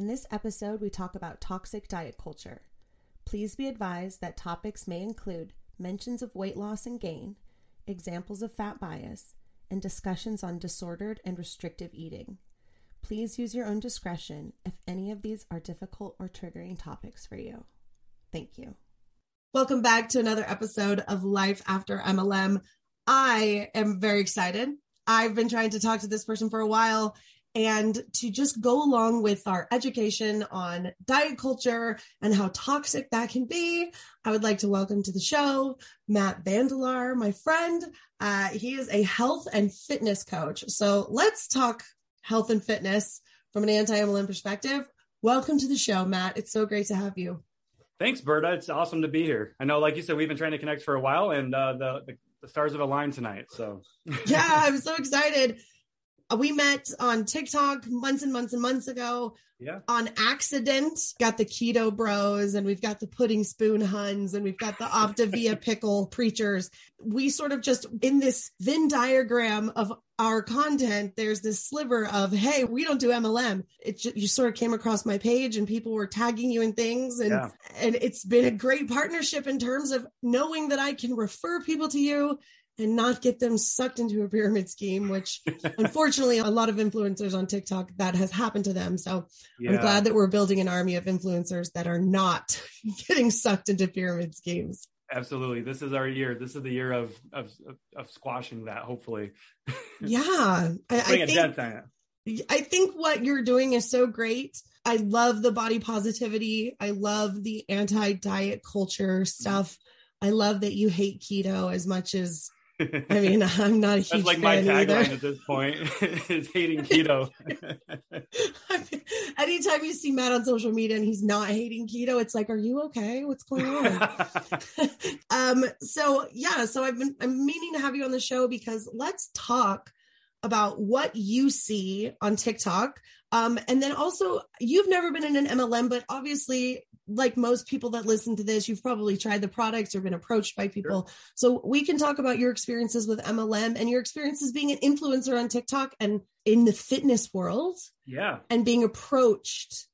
In this episode, we talk about toxic diet culture. Please be advised that topics may include mentions of weight loss and gain, examples of fat bias, and discussions on disordered and restrictive eating. Please use your own discretion if any of these are difficult or triggering topics for you. Thank you. Welcome back to another episode of Life After MLM. I am very excited. I've been trying to talk to this person for a while and to just go along with our education on diet culture and how toxic that can be, I would like to welcome to the show Matt Van Der Laar, my friend. Uh, he is a health and fitness coach. So let's talk health and fitness from an anti MLM perspective. Welcome to the show, Matt. It's so great to have you. Thanks, Berta. It's awesome to be here. I know, like you said, we've been trying to connect for a while, and uh, the, the the stars have aligned tonight. So yeah, I'm so excited. Uh, we met on TikTok months and months and months ago. Yeah. On accident, got the keto bros and we've got the pudding spoon huns and we've got the Optavia pickle preachers. We sort of just in this Venn diagram of our content, there's this sliver of, hey, we don't do MLM. It just, you sort of came across my page and people were tagging you in things. And, yeah. and it's been a great partnership in terms of knowing that I can refer people to you and not get them sucked into a pyramid scheme, which unfortunately a lot of influencers on TikTok that has happened to them. So yeah. I'm glad that we're building an army of influencers that are not getting sucked into pyramid schemes. Absolutely. This is our year. This is the year of of, of squashing that, hopefully. Yeah. I, I think, I think what you're doing is so great. I love the body positivity. I love the anti-diet culture mm-hmm. stuff. I love that you hate keto as much as I mean, I'm not a huge That's like my tagline either. at this point is hating keto. Anytime you see Matt on social media and he's not hating keto, it's like, are you okay? What's going on? um, so yeah, so I've been I'm meaning to have you on the show because let's talk about what you see on TikTok. Um, and then also, you've never been in an MLM, but obviously, like most people that listen to this, you've probably tried the products or been approached by people. Sure. So we can talk about your experiences with MLM and your experiences being an influencer on TikTok and in the fitness world. Yeah. And being approached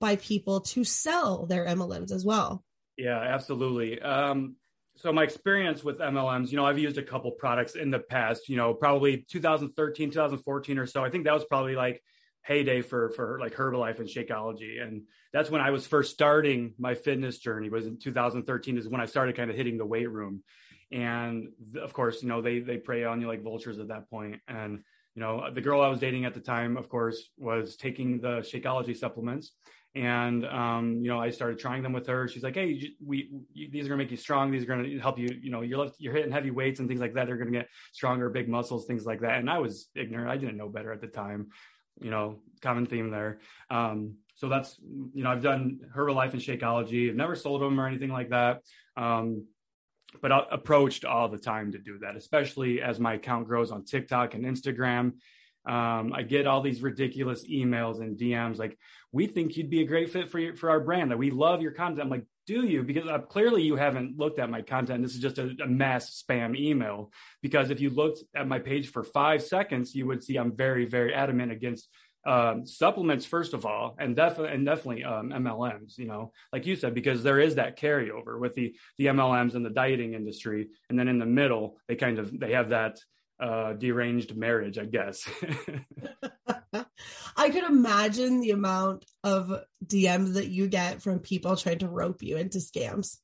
by people to sell their MLMs as well. Yeah, absolutely. Um, so my experience with MLMs, you know, I've used a couple products in the past, you know, probably 2013, 2014 or so. I think that was probably like heyday for for like Herbalife and Shakeology, and that's when I was first starting my fitness journey. Was in 2013 is when I started kind of hitting the weight room, and of course, you know they they prey on you like vultures at that point. And you know the girl I was dating at the time, of course, was taking the Shakeology supplements, and um, you know I started trying them with her. She's like, "Hey, we, you, these are gonna make you strong. These are gonna help you. You know, you're you're hitting heavy weights and things like that. They're gonna get stronger, big muscles, things like that." And I was ignorant. I didn't know better at the time you know, common theme there. Um, so that's, you know, I've done Herbalife and Shakeology. I've never sold them or anything like that. Um, but I approached all the time to do that, especially as my account grows on TikTok and Instagram. Um, I get all these ridiculous emails and DMs like, "We think you'd be a great fit for your, for our brand. That we love your content." I'm like, "Do you?" Because uh, clearly you haven't looked at my content. This is just a, a mass spam email. Because if you looked at my page for five seconds, you would see I'm very very adamant against um, supplements first of all, and definitely and definitely um, MLMs. You know, like you said, because there is that carryover with the the MLMs and the dieting industry, and then in the middle they kind of they have that uh, deranged marriage, I guess. I could imagine the amount of DMs that you get from people trying to rope you into scams.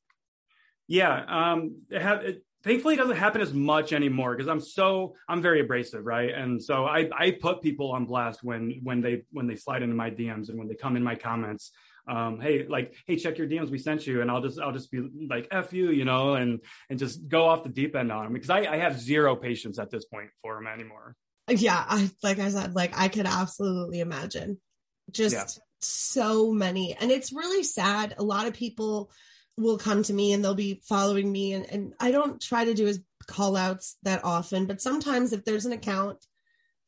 Yeah, um, it, ha- it thankfully it doesn't happen as much anymore because I'm so I'm very abrasive, right? And so I I put people on blast when when they when they slide into my DMs and when they come in my comments. Um, hey, like, hey, check your DMs. We sent you, and I'll just, I'll just be like, f you, you know, and and just go off the deep end on them because I, I have zero patience at this point for them anymore. Yeah, I like I said, like I could absolutely imagine, just yeah. so many, and it's really sad. A lot of people will come to me and they'll be following me and, and I don't try to do his call outs that often, but sometimes if there's an account,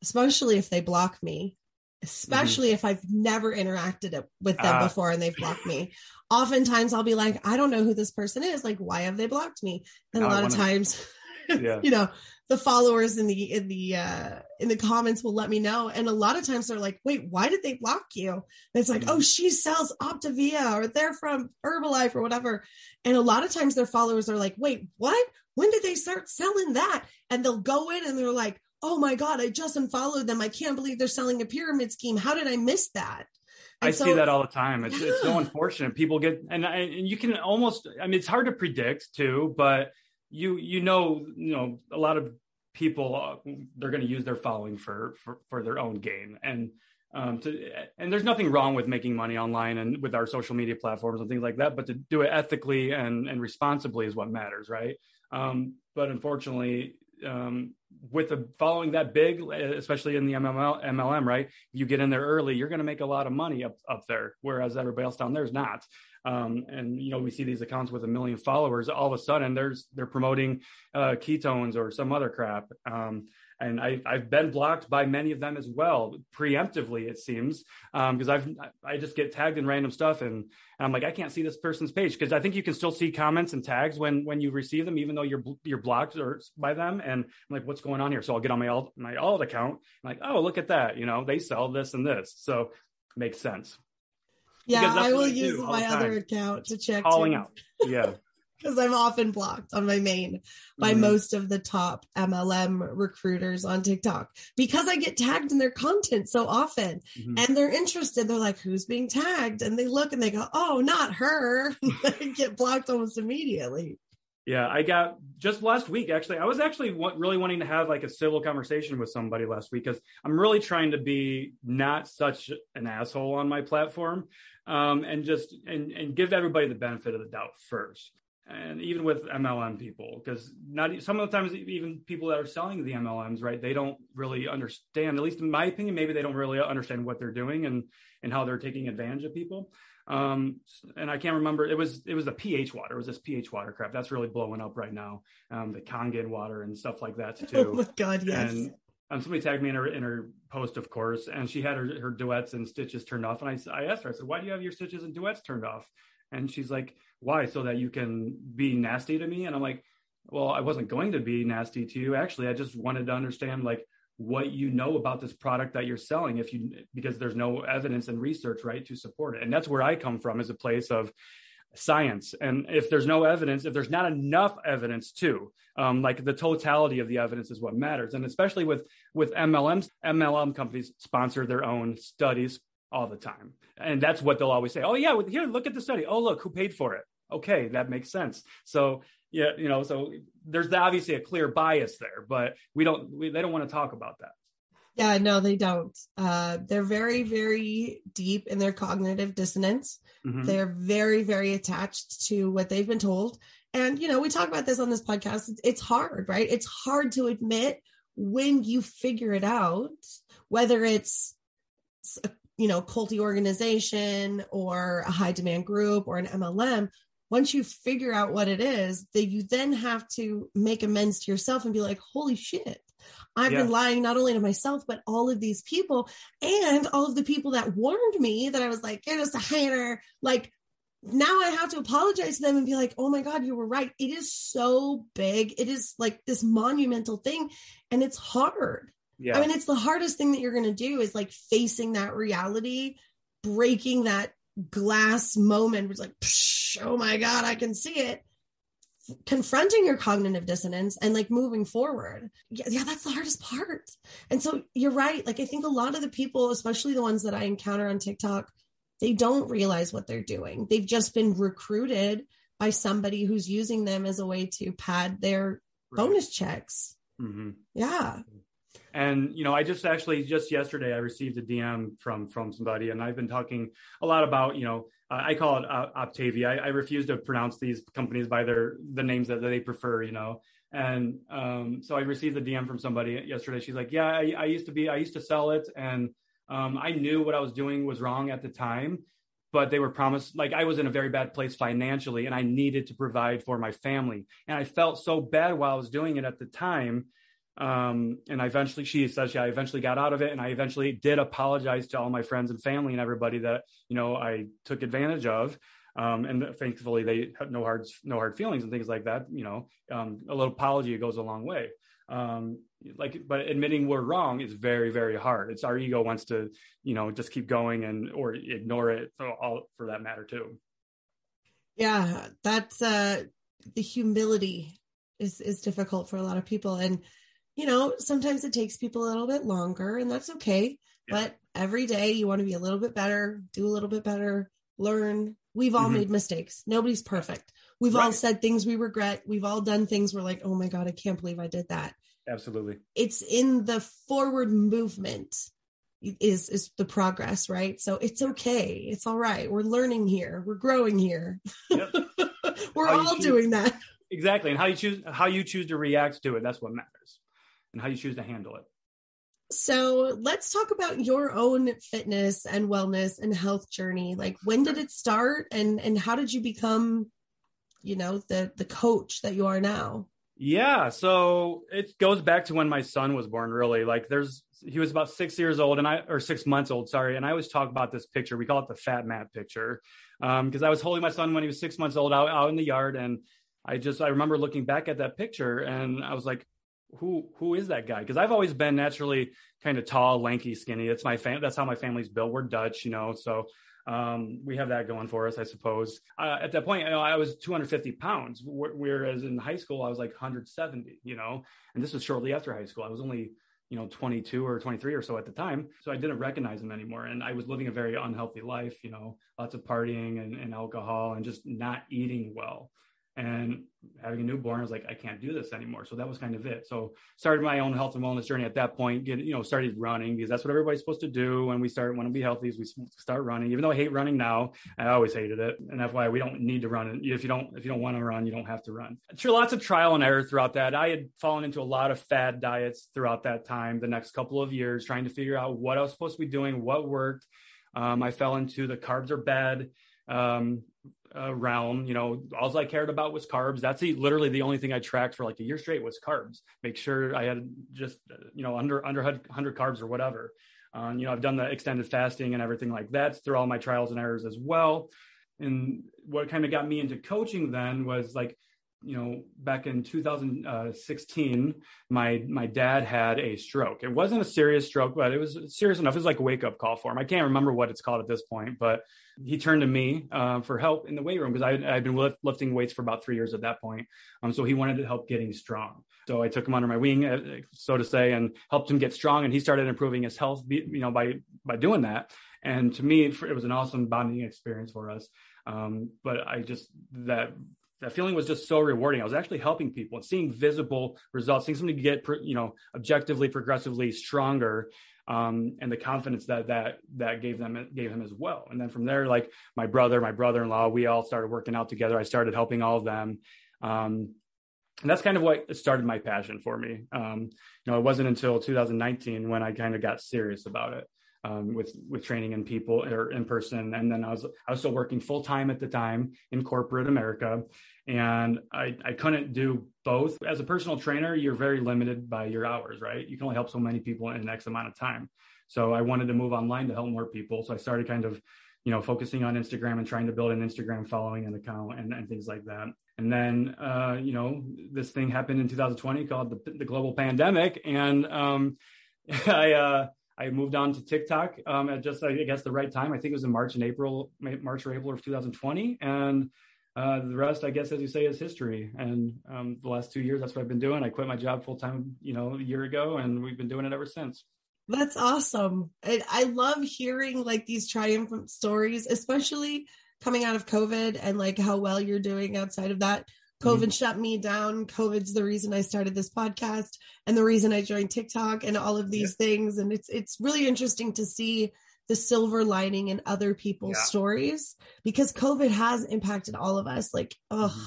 especially if they block me, especially mm-hmm. if I've never interacted with them uh, before and they've blocked me. Oftentimes I'll be like, I don't know who this person is. Like, why have they blocked me? And a lot of times, yeah. you know, the followers in the in the uh in the comments will let me know and a lot of times they're like wait why did they block you and it's like mm-hmm. oh she sells optavia or they're from herbalife or whatever and a lot of times their followers are like wait what when did they start selling that and they'll go in and they're like oh my god i just unfollowed them i can't believe they're selling a pyramid scheme how did i miss that and I so, see that all the time. It's yeah. it's so unfortunate. People get and and you can almost. I mean, it's hard to predict too, but you you know you know a lot of people uh, they're going to use their following for, for for their own gain. And um to and there's nothing wrong with making money online and with our social media platforms and things like that but to do it ethically and and responsibly is what matters right? Um but unfortunately um with a following that big especially in the MML, mlm right? You get in there early you're going to make a lot of money up up there whereas everybody else down there is not um, and you know we see these accounts with a million followers all of a sudden there's they're promoting uh, ketones or some other crap um, and I, have been blocked by many of them as well, preemptively it seems, because um, I've I just get tagged in random stuff, and, and I'm like I can't see this person's page because I think you can still see comments and tags when when you receive them, even though you're you're blocked or by them, and I'm like, what's going on here? So I'll get on my alt my alt account, I'm like, oh look at that, you know, they sell this and this, so makes sense. Yeah, I will use my other account to check. Calling too. out. Yeah. Because I'm often blocked on my main by mm-hmm. most of the top MLM recruiters on TikTok because I get tagged in their content so often mm-hmm. and they're interested. They're like, who's being tagged? And they look and they go, oh, not her. get blocked almost immediately. Yeah, I got just last week. Actually, I was actually really wanting to have like a civil conversation with somebody last week because I'm really trying to be not such an asshole on my platform, um, and just and and give everybody the benefit of the doubt first. And even with MLM people, because not some of the times even people that are selling the MLMs, right? They don't really understand. At least in my opinion, maybe they don't really understand what they're doing and and how they're taking advantage of people. Um, and I can't remember. It was it was the pH water. It was this pH water crap that's really blowing up right now. Um, the Kangen water and stuff like that too. Oh my god, yes. And um, somebody tagged me in her in her post, of course, and she had her, her duets and stitches turned off. And I I asked her, I said, why do you have your stitches and duets turned off? And she's like, why? So that you can be nasty to me? And I'm like, well, I wasn't going to be nasty to you. Actually, I just wanted to understand like what you know about this product that you're selling if you because there's no evidence and research right to support it and that's where i come from as a place of science. And if there's no evidence if there's not enough evidence too um, like the totality of the evidence is what matters. And especially with with mlms mlm companies sponsor their own studies all the time. And that's what they'll always say oh yeah here look at the study. Oh look who paid for it? Okay that makes sense. So yeah, you know, so there's obviously a clear bias there, but we don't, we, they don't want to talk about that. Yeah, no, they don't. Uh, they're very, very deep in their cognitive dissonance. Mm-hmm. They're very, very attached to what they've been told. And, you know, we talk about this on this podcast. It's, hard, right? It's hard to admit when you figure it out, whether it's, you know, culty organization or a high demand group or an MLM, once you figure out what it is, that you then have to make amends to yourself and be like, holy shit, I've yeah. been lying not only to myself, but all of these people and all of the people that warned me that I was like, you're just a hater. Like now I have to apologize to them and be like, oh my God, you were right. It is so big. It is like this monumental thing and it's hard. Yeah. I mean, it's the hardest thing that you're going to do is like facing that reality, breaking that glass moment was like, oh my God, I can see it. Confronting your cognitive dissonance and like moving forward. Yeah, yeah, that's the hardest part. And so you're right. Like I think a lot of the people, especially the ones that I encounter on TikTok, they don't realize what they're doing. They've just been recruited by somebody who's using them as a way to pad their right. bonus checks. Mm-hmm. Yeah. And you know, I just actually just yesterday I received a DM from from somebody, and I've been talking a lot about you know uh, I call it uh. I, I, refuse to pronounce these companies by their the names that they prefer, you know. And um, so I received a DM from somebody yesterday. She's like, "Yeah, I, I used to be, I used to sell it, and um, I knew what I was doing was wrong at the time, but they were promised. Like I was in a very bad place financially, and I needed to provide for my family, and I felt so bad while I was doing it at the time um, and I eventually, she says, yeah, I eventually got out of it. And I eventually did apologize to all my friends and family and everybody that, you know, I took advantage of. Um, and thankfully they had no hard, no hard feelings and things like that. You know, um, a little apology goes a long way. Um, like, but admitting we're wrong is very, very hard. It's our ego wants to, you know, just keep going and, or ignore it for all for that matter too. Yeah. That's, uh, the humility is, is difficult for a lot of people. And, you know, sometimes it takes people a little bit longer and that's okay. Yeah. But every day you want to be a little bit better, do a little bit better, learn. We've all mm-hmm. made mistakes. Nobody's perfect. We've right. all said things we regret. We've all done things we're like, oh my God, I can't believe I did that. Absolutely. It's in the forward movement is is the progress, right? So it's okay. It's all right. We're learning here. We're growing here. Yep. we're all choose, doing that. Exactly. And how you choose how you choose to react to it, that's what matters and how you choose to handle it. So let's talk about your own fitness and wellness and health journey. Like when did it start and and how did you become, you know, the the coach that you are now? Yeah, so it goes back to when my son was born really. Like there's he was about 6 years old and I or 6 months old, sorry, and I always talk about this picture. We call it the fat mat picture. Um because I was holding my son when he was 6 months old out out in the yard and I just I remember looking back at that picture and I was like who who is that guy? Because I've always been naturally kind of tall, lanky, skinny. That's my fam- That's how my family's built. We're Dutch, you know, so um, we have that going for us, I suppose. Uh, at that point, you know, I was 250 pounds, whereas in high school I was like 170. You know, and this was shortly after high school. I was only you know 22 or 23 or so at the time so i didn't recognize him anymore and i was living a very unhealthy life you know lots of partying and, and alcohol and just not eating well and having a newborn, I was like, I can't do this anymore. So that was kind of it. So started my own health and wellness journey at that point. Get you know, started running because that's what everybody's supposed to do when we start to be healthy. Is we start running. Even though I hate running now, I always hated it, and that's why we don't need to run. If you don't, if you don't want to run, you don't have to run. Through lots of trial and error throughout that, I had fallen into a lot of fad diets throughout that time. The next couple of years, trying to figure out what I was supposed to be doing, what worked. Um, I fell into the carbs are bad. Um, uh, realm. You know, all I cared about was carbs. That's the, literally the only thing I tracked for like a year straight was carbs. Make sure I had just you know under under 100 carbs or whatever. Um, you know, I've done the extended fasting and everything like that through all my trials and errors as well. And what kind of got me into coaching then was like you know, back in 2016, my my dad had a stroke. It wasn't a serious stroke, but it was serious enough. It was like a wake up call for him. I can't remember what it's called at this point, but he turned to me uh, for help in the weight room because I had been lift, lifting weights for about three years at that point. Um, so he wanted to help getting strong. So I took him under my wing, uh, so to say, and helped him get strong. And he started improving his health, you know, by by doing that. And to me, it was an awesome bonding experience for us. Um, but I just that that feeling was just so rewarding. I was actually helping people and seeing visible results, seeing somebody get, you know, objectively, progressively stronger, um, and the confidence that that that gave them gave him as well. And then from there, like my brother, my brother-in-law, we all started working out together. I started helping all of them. Um, and that's kind of what started my passion for me. Um, you know, it wasn't until 2019 when I kind of got serious about it um, with with training in people or in person. And then I was I was still working full time at the time in corporate America, and I I couldn't do both. As a personal trainer, you're very limited by your hours, right? You can only help so many people in an X amount of time. So I wanted to move online to help more people. So I started kind of you know focusing on instagram and trying to build an instagram following and account and, and things like that and then uh, you know this thing happened in 2020 called the, the global pandemic and um, i uh, I moved on to TikTok um, at just, I guess, the right time. I think it was in March and April, March or April of 2020. And uh, the rest, I guess, as you say, is history. And um, the last two years, that's what I've been doing. I quit my job full time, you know, a year ago, and we've been doing it ever since. That's awesome. I, I love hearing like these triumphant stories, especially coming out of COVID and like how well you're doing outside of that. COVID mm-hmm. shut me down. COVID's the reason I started this podcast and the reason I joined TikTok and all of these yeah. things. And it's it's really interesting to see the silver lining in other people's yeah. stories because COVID has impacted all of us. Like, oh, mm-hmm.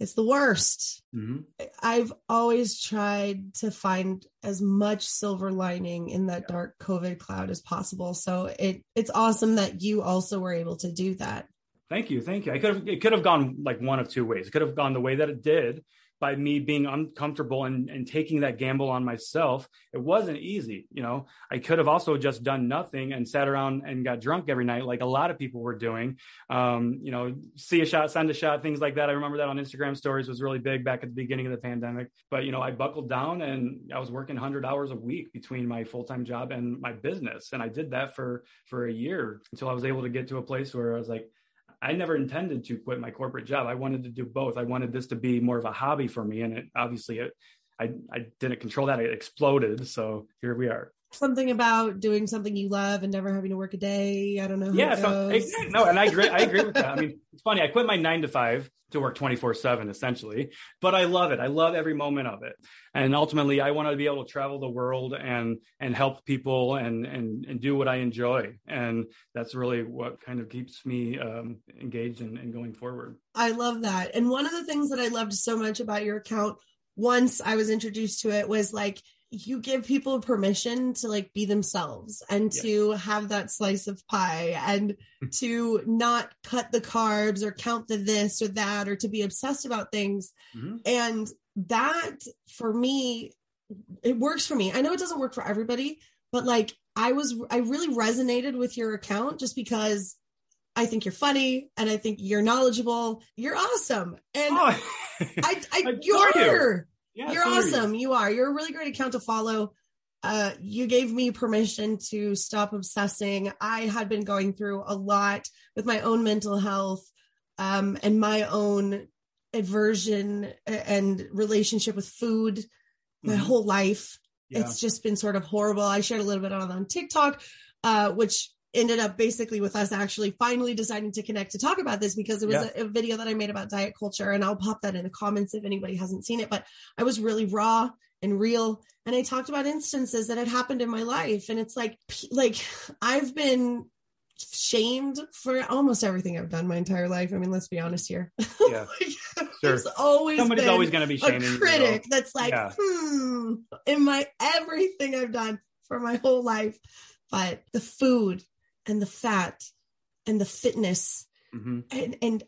it's the worst. Mm-hmm. I've always tried to find as much silver lining in that yeah. dark COVID cloud as possible. So it it's awesome that you also were able to do that. Thank you, thank you. I could have it could have gone like one of two ways. It could have gone the way that it did by me being uncomfortable and, and taking that gamble on myself. It wasn't easy, you know. I could have also just done nothing and sat around and got drunk every night, like a lot of people were doing. Um, you know, see a shot, send a shot, things like that. I remember that on Instagram stories was really big back at the beginning of the pandemic. But you know, I buckled down and I was working 100 hours a week between my full time job and my business, and I did that for for a year until I was able to get to a place where I was like I never intended to quit my corporate job. I wanted to do both. I wanted this to be more of a hobby for me, and it obviously it, I I didn't control that. It exploded. So here we are. Something about doing something you love and never having to work a day. I don't know. yeah, so, no, and I agree. I agree with that. I mean, it's funny. I quit my nine to five to work 24 7 essentially but i love it i love every moment of it and ultimately i want to be able to travel the world and and help people and and and do what i enjoy and that's really what kind of keeps me um, engaged and, and going forward i love that and one of the things that i loved so much about your account once i was introduced to it was like you give people permission to like be themselves and yes. to have that slice of pie and to not cut the carbs or count the this or that or to be obsessed about things mm-hmm. and that for me it works for me i know it doesn't work for everybody but like i was i really resonated with your account just because I think you're funny and I think you're knowledgeable. You're awesome. And oh, I, I, you are. Yeah, You're awesome. You. you are. You're a really great account to follow. Uh, you gave me permission to stop obsessing. I had been going through a lot with my own mental health um, and my own aversion and relationship with food my mm-hmm. whole life. Yeah. It's just been sort of horrible. I shared a little bit on on TikTok, uh, which ended up basically with us actually finally deciding to connect to talk about this because it was yeah. a, a, video that I made about diet culture and I'll pop that in the comments if anybody hasn't seen it but I was really raw and real and I talked about instances that had happened in my life and it's like like I've been shamed for almost everything I've done my entire life I mean let's be honest here yeah like, sure. always somebody's always going to be shaming a critic that's like yeah. hmm in my everything I've done for my whole life but the food and the fat and the fitness mm-hmm. and and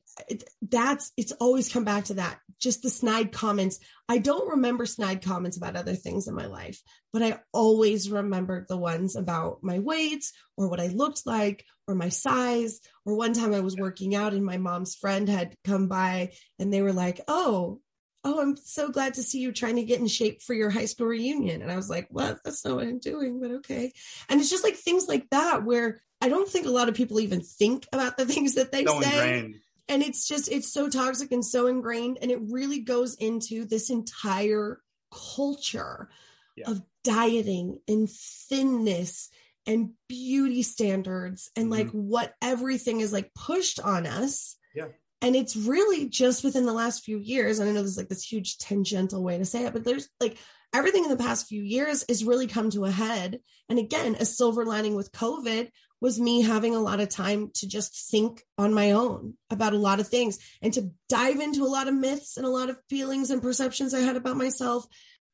that's it's always come back to that just the snide comments i don't remember snide comments about other things in my life but i always remembered the ones about my weight or what i looked like or my size or one time i was working out and my mom's friend had come by and they were like oh oh, I'm so glad to see you trying to get in shape for your high school reunion. And I was like, well, that's not what I'm doing, but okay. And it's just like things like that where I don't think a lot of people even think about the things that they so say. Ingrained. And it's just, it's so toxic and so ingrained. And it really goes into this entire culture yeah. of dieting and thinness and beauty standards and mm-hmm. like what everything is like pushed on us. Yeah. And it's really just within the last few years. And I know there's like this huge tangential way to say it, but there's like everything in the past few years has really come to a head. And again, a silver lining with COVID was me having a lot of time to just think on my own about a lot of things and to dive into a lot of myths and a lot of feelings and perceptions I had about myself.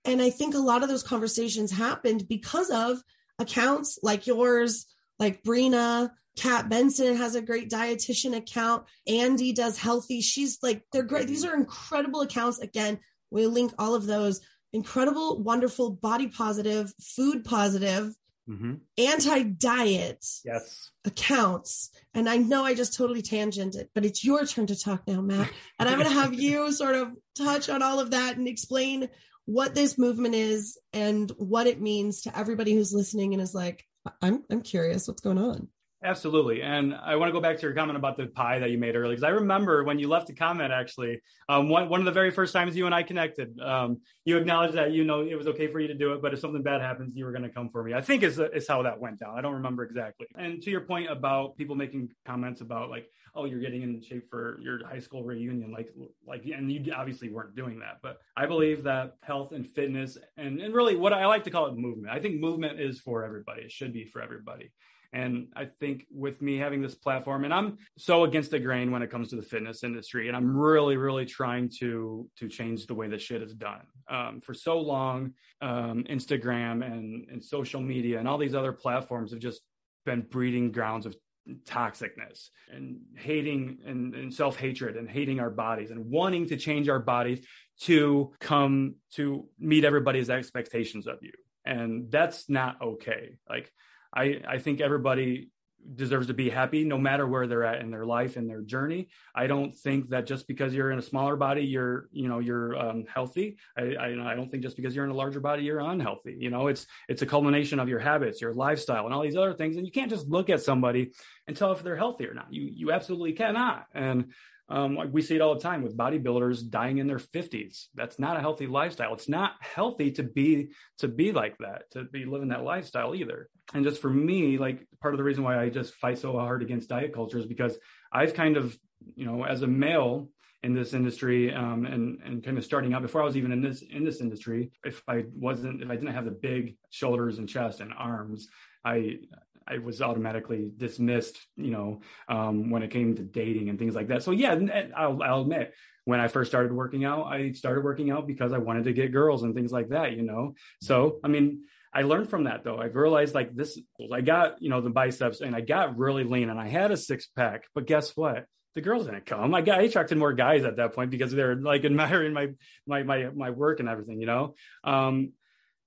And I think a lot of those conversations happened because of accounts like yours, like Brina, Kat Benson has a great dietitian account. Andy does healthy. She's like, they're great. These are incredible accounts. Again, we'll link all of those. Incredible, wonderful, body positive, food positive, mm-hmm. anti diet yes. accounts. And I know I just totally tangented, but it's your turn to talk now, Matt. And I'm going to have you sort of touch on all of that and explain what this movement is and what it means to everybody who's listening and is like, I'm I'm curious what's going on. Absolutely. And I want to go back to your comment about the pie that you made earlier, because I remember when you left a comment, actually, um, one, one of the very first times you and I connected, um, you acknowledged that, you know, it was okay for you to do it, but if something bad happens, you were going to come for me. I think is, is how that went down. I don't remember exactly. And to your point about people making comments about like, oh, you're getting in shape for your high school reunion, like, like, and you obviously weren't doing that. But I believe that health and fitness and, and really what I like to call it movement. I think movement is for everybody. It should be for everybody. And I think with me having this platform, and I'm so against the grain when it comes to the fitness industry, and I'm really, really trying to to change the way that shit is done. Um, for so long, um, Instagram and and social media and all these other platforms have just been breeding grounds of toxicness and hating and, and self hatred and hating our bodies and wanting to change our bodies to come to meet everybody's expectations of you. And that's not okay. Like I, I think everybody deserves to be happy no matter where they're at in their life and their journey i don't think that just because you're in a smaller body you're you know you're um, healthy I, I, I don't think just because you're in a larger body you're unhealthy you know it's it's a culmination of your habits your lifestyle and all these other things and you can't just look at somebody and tell if they're healthy or not you you absolutely cannot and um, like we see it all the time with bodybuilders dying in their 50s. That's not a healthy lifestyle. It's not healthy to be to be like that, to be living that lifestyle either. And just for me, like part of the reason why I just fight so hard against diet culture is because I've kind of, you know, as a male in this industry um, and and kind of starting out before I was even in this in this industry, if I wasn't if I didn't have the big shoulders and chest and arms, I I was automatically dismissed, you know, um, when it came to dating and things like that. So yeah, I'll, I'll admit when I first started working out, I started working out because I wanted to get girls and things like that, you know? So, I mean, I learned from that though. I've realized like this, I got, you know, the biceps and I got really lean and I had a six pack, but guess what? The girls didn't come. I got, I attracted more guys at that point because they're like admiring my, my, my, my work and everything, you know? Um,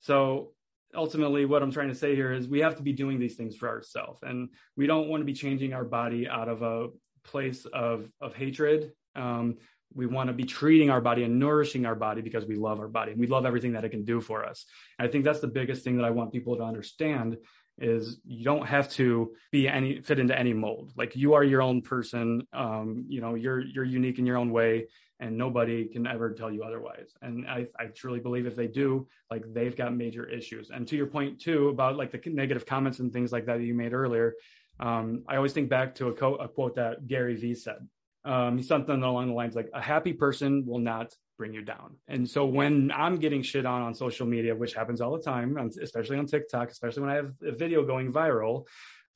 so ultimately what i'm trying to say here is we have to be doing these things for ourselves and we don't want to be changing our body out of a place of of hatred um, we want to be treating our body and nourishing our body because we love our body and we love everything that it can do for us. And i think that's the biggest thing that i want people to understand is you don't have to be any fit into any mold. Like you are your own person um, you know you're you're unique in your own way and nobody can ever tell you otherwise. And I, I truly believe if they do like they've got major issues. And to your point too about like the negative comments and things like that, that you made earlier um, i always think back to a, co- a quote that gary vee said um, something along the lines like a happy person will not bring you down and so when i'm getting shit on on social media which happens all the time especially on tiktok especially when i have a video going viral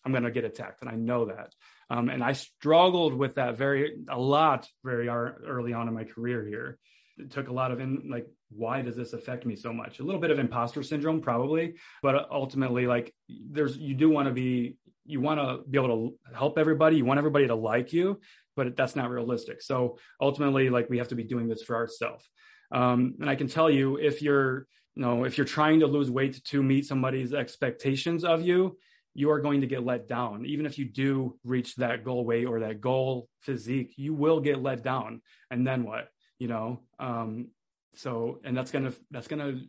i'm going to get attacked and i know that um, and I struggled with that very a lot very early on in my career here. It took a lot of in like why does this affect me so much? A little bit of imposter syndrome probably, but ultimately like there's you do want to be you want to be able to help everybody, you want everybody to like you, but that's not realistic. So ultimately like we have to be doing this for ourselves. Um, and I can tell you if you're you know if you're trying to lose weight to meet somebody's expectations of you you are going to get let down. Even if you do reach that goal weight or that goal physique, you will get let down. And then what? You know, um, so and that's gonna that's gonna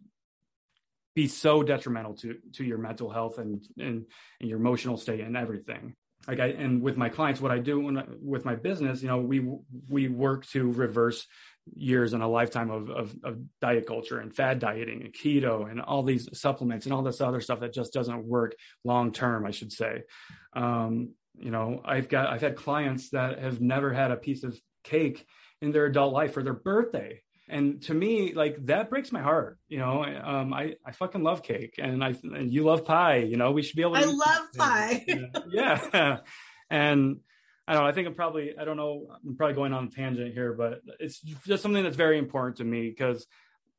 be so detrimental to to your mental health and and, and your emotional state and everything like I and with my clients, what I do when, with my business, you know, we we work to reverse years and a lifetime of, of, of diet culture and fad dieting and keto and all these supplements and all this other stuff that just doesn't work long term, I should say. Um, you know, I've got I've had clients that have never had a piece of cake in their adult life for their birthday and to me like that breaks my heart you know? Um i i fucking love cake and i and you love pie you know? We should be able to i love pie. Yeah. And i don't know i think i'm probably i don't know i'm probably going on a tangent here but it's just something that's very important to me because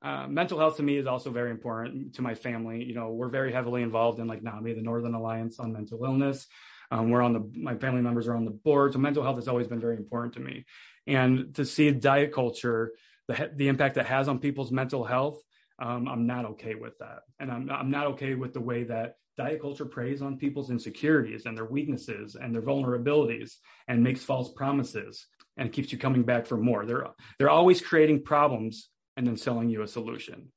uh, mental health to me is also very important to my family you know? We're very heavily involved in like nami the northern alliance on mental illness. Um, we're on the my family members are on the board so mental health has always been very important to me. And to see diet culture the, the impact that has on people's mental health, um, I'm not okay with that. And I'm, I'm not okay with the way that diet culture preys on people's insecurities and their weaknesses and their vulnerabilities and makes false promises and keeps you coming back for more. They're, they're always creating problems and then selling you a solution.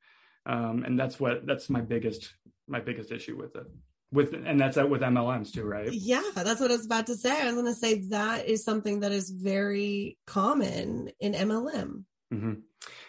Um, and that's what, that's my biggest, my biggest issue with it. with and that's with mlms too right yeah that's what i was about to say i was going to say that is something that is very common in mlm mm-hmm.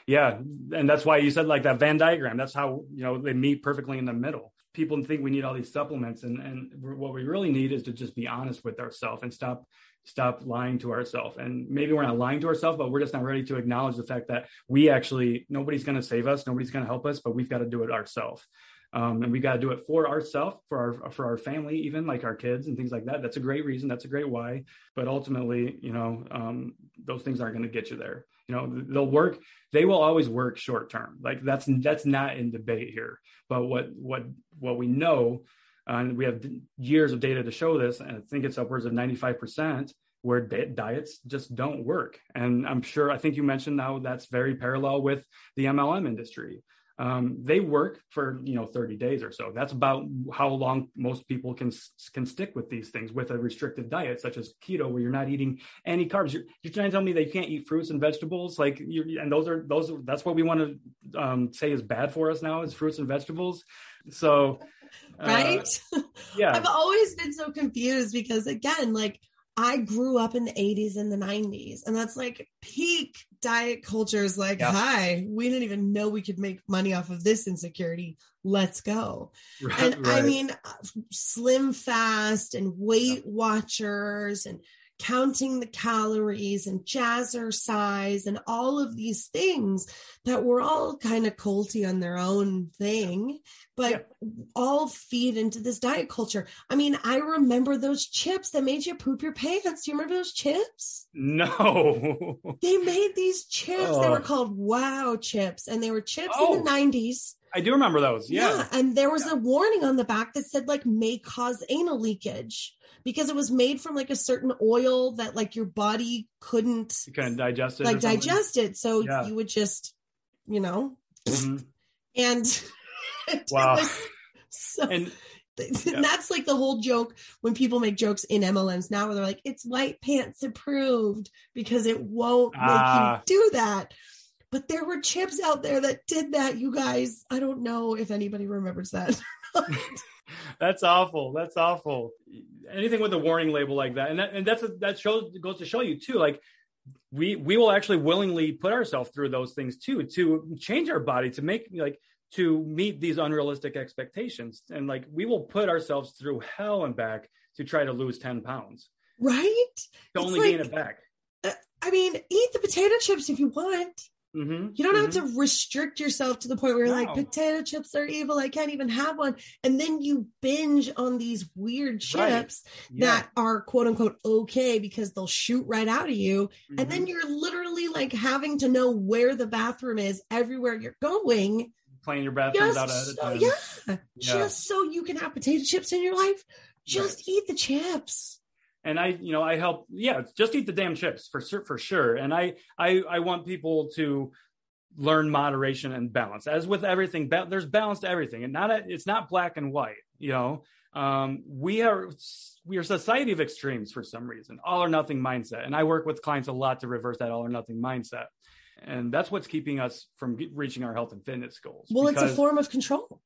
yeah and that's why you said like that venn diagram that's how you know they meet perfectly in the middle. People think we need all these supplements and and what we really need is to just be honest with ourselves and stop stop lying to ourselves and maybe we're not lying to ourselves but we're just not ready to acknowledge the fact that we actually nobody's going to save us nobody's going to help us but we've got to do it ourselves um, and we got to do it for ourselves for our for our family even like our kids and things like that. That's a great reason that's a great why. But ultimately you know um, those things aren't going to get you there. You know they'll work they will always work short term. Like that's that's not in debate here. But what what what we know and we have years of data to show this and i think it's upwards of 95% where diets just don't work. And i'm sure i think you mentioned now that's very parallel with the mlm industry um, they work for you know 30 days or so. That's about how long most people can can stick with these things with a restrictive diet such as keto where you're not eating any carbs. You're, you're trying to tell me that you can't eat fruits and vegetables? Like you and those are those that's what we want to um, say is bad for us now is fruits and vegetables. So uh, right? yeah. I've always been so confused because again like I grew up in the 80s and the 90s, and that's like peak diet culture is like, yeah. hi, we didn't even know we could make money off of this insecurity. Let's go. Right, and right. I mean, uh, slim fast and Weight yeah. Watchers and counting the calories and jazzercise and all of these things that were all kind of culty on their own thing, but yeah. all feed into this diet culture. I mean, I remember those chips that made you poop your pants. Do you remember those chips? No. they made these chips. Oh. They were called Wow chips, and they were chips oh. in the 90s. I do remember those. Yeah. yeah and there was yeah. a warning on the back that said like may cause anal leakage because it was made from like a certain oil that like your body couldn't you couldn't digest it like digest it so yeah. you would just you know mm-hmm. and wow so and, yeah. that's like the whole joke when people make jokes in MLMs now where they're like it's white pants approved because it won't make you ah. do that but there were chips out there that did that you guys i don't know if anybody remembers that that's awful. That's awful. Anything with a warning label like that, and that, and that's a, that shows goes to show you too. Like we we will actually willingly put ourselves through those things too to change our body to make like to meet these unrealistic expectations, and like we will put ourselves through hell and back to try to lose ten pounds. Right. To only like, gain it back. Uh, I mean, eat the potato chips if you want. Mm-hmm, you don't mm-hmm. have to restrict yourself to the point where you're no. like, potato chips are evil. I can't even have one. And then you binge on these weird chips right. yeah. that are quote unquote okay because they'll shoot right out of you. Mm-hmm. And then mm-hmm. you're literally like having to know where the bathroom is everywhere you're going. Playing your bathrooms out of so, yeah, yeah, just so you can have potato chips in your life. Just right. eat the chips and I, you know, I help. Yeah, just eat the damn chips for for sure. And I, I, I want people to learn moderation and balance. As with everything, ba- there's balance to everything, and not a, it's not black and white. You know, um, we are we are society of extremes for some reason, all or nothing mindset. And I work with clients a lot to reverse that all or nothing mindset, and that's what's keeping us from reaching our health and fitness goals. Well, it's a form of control.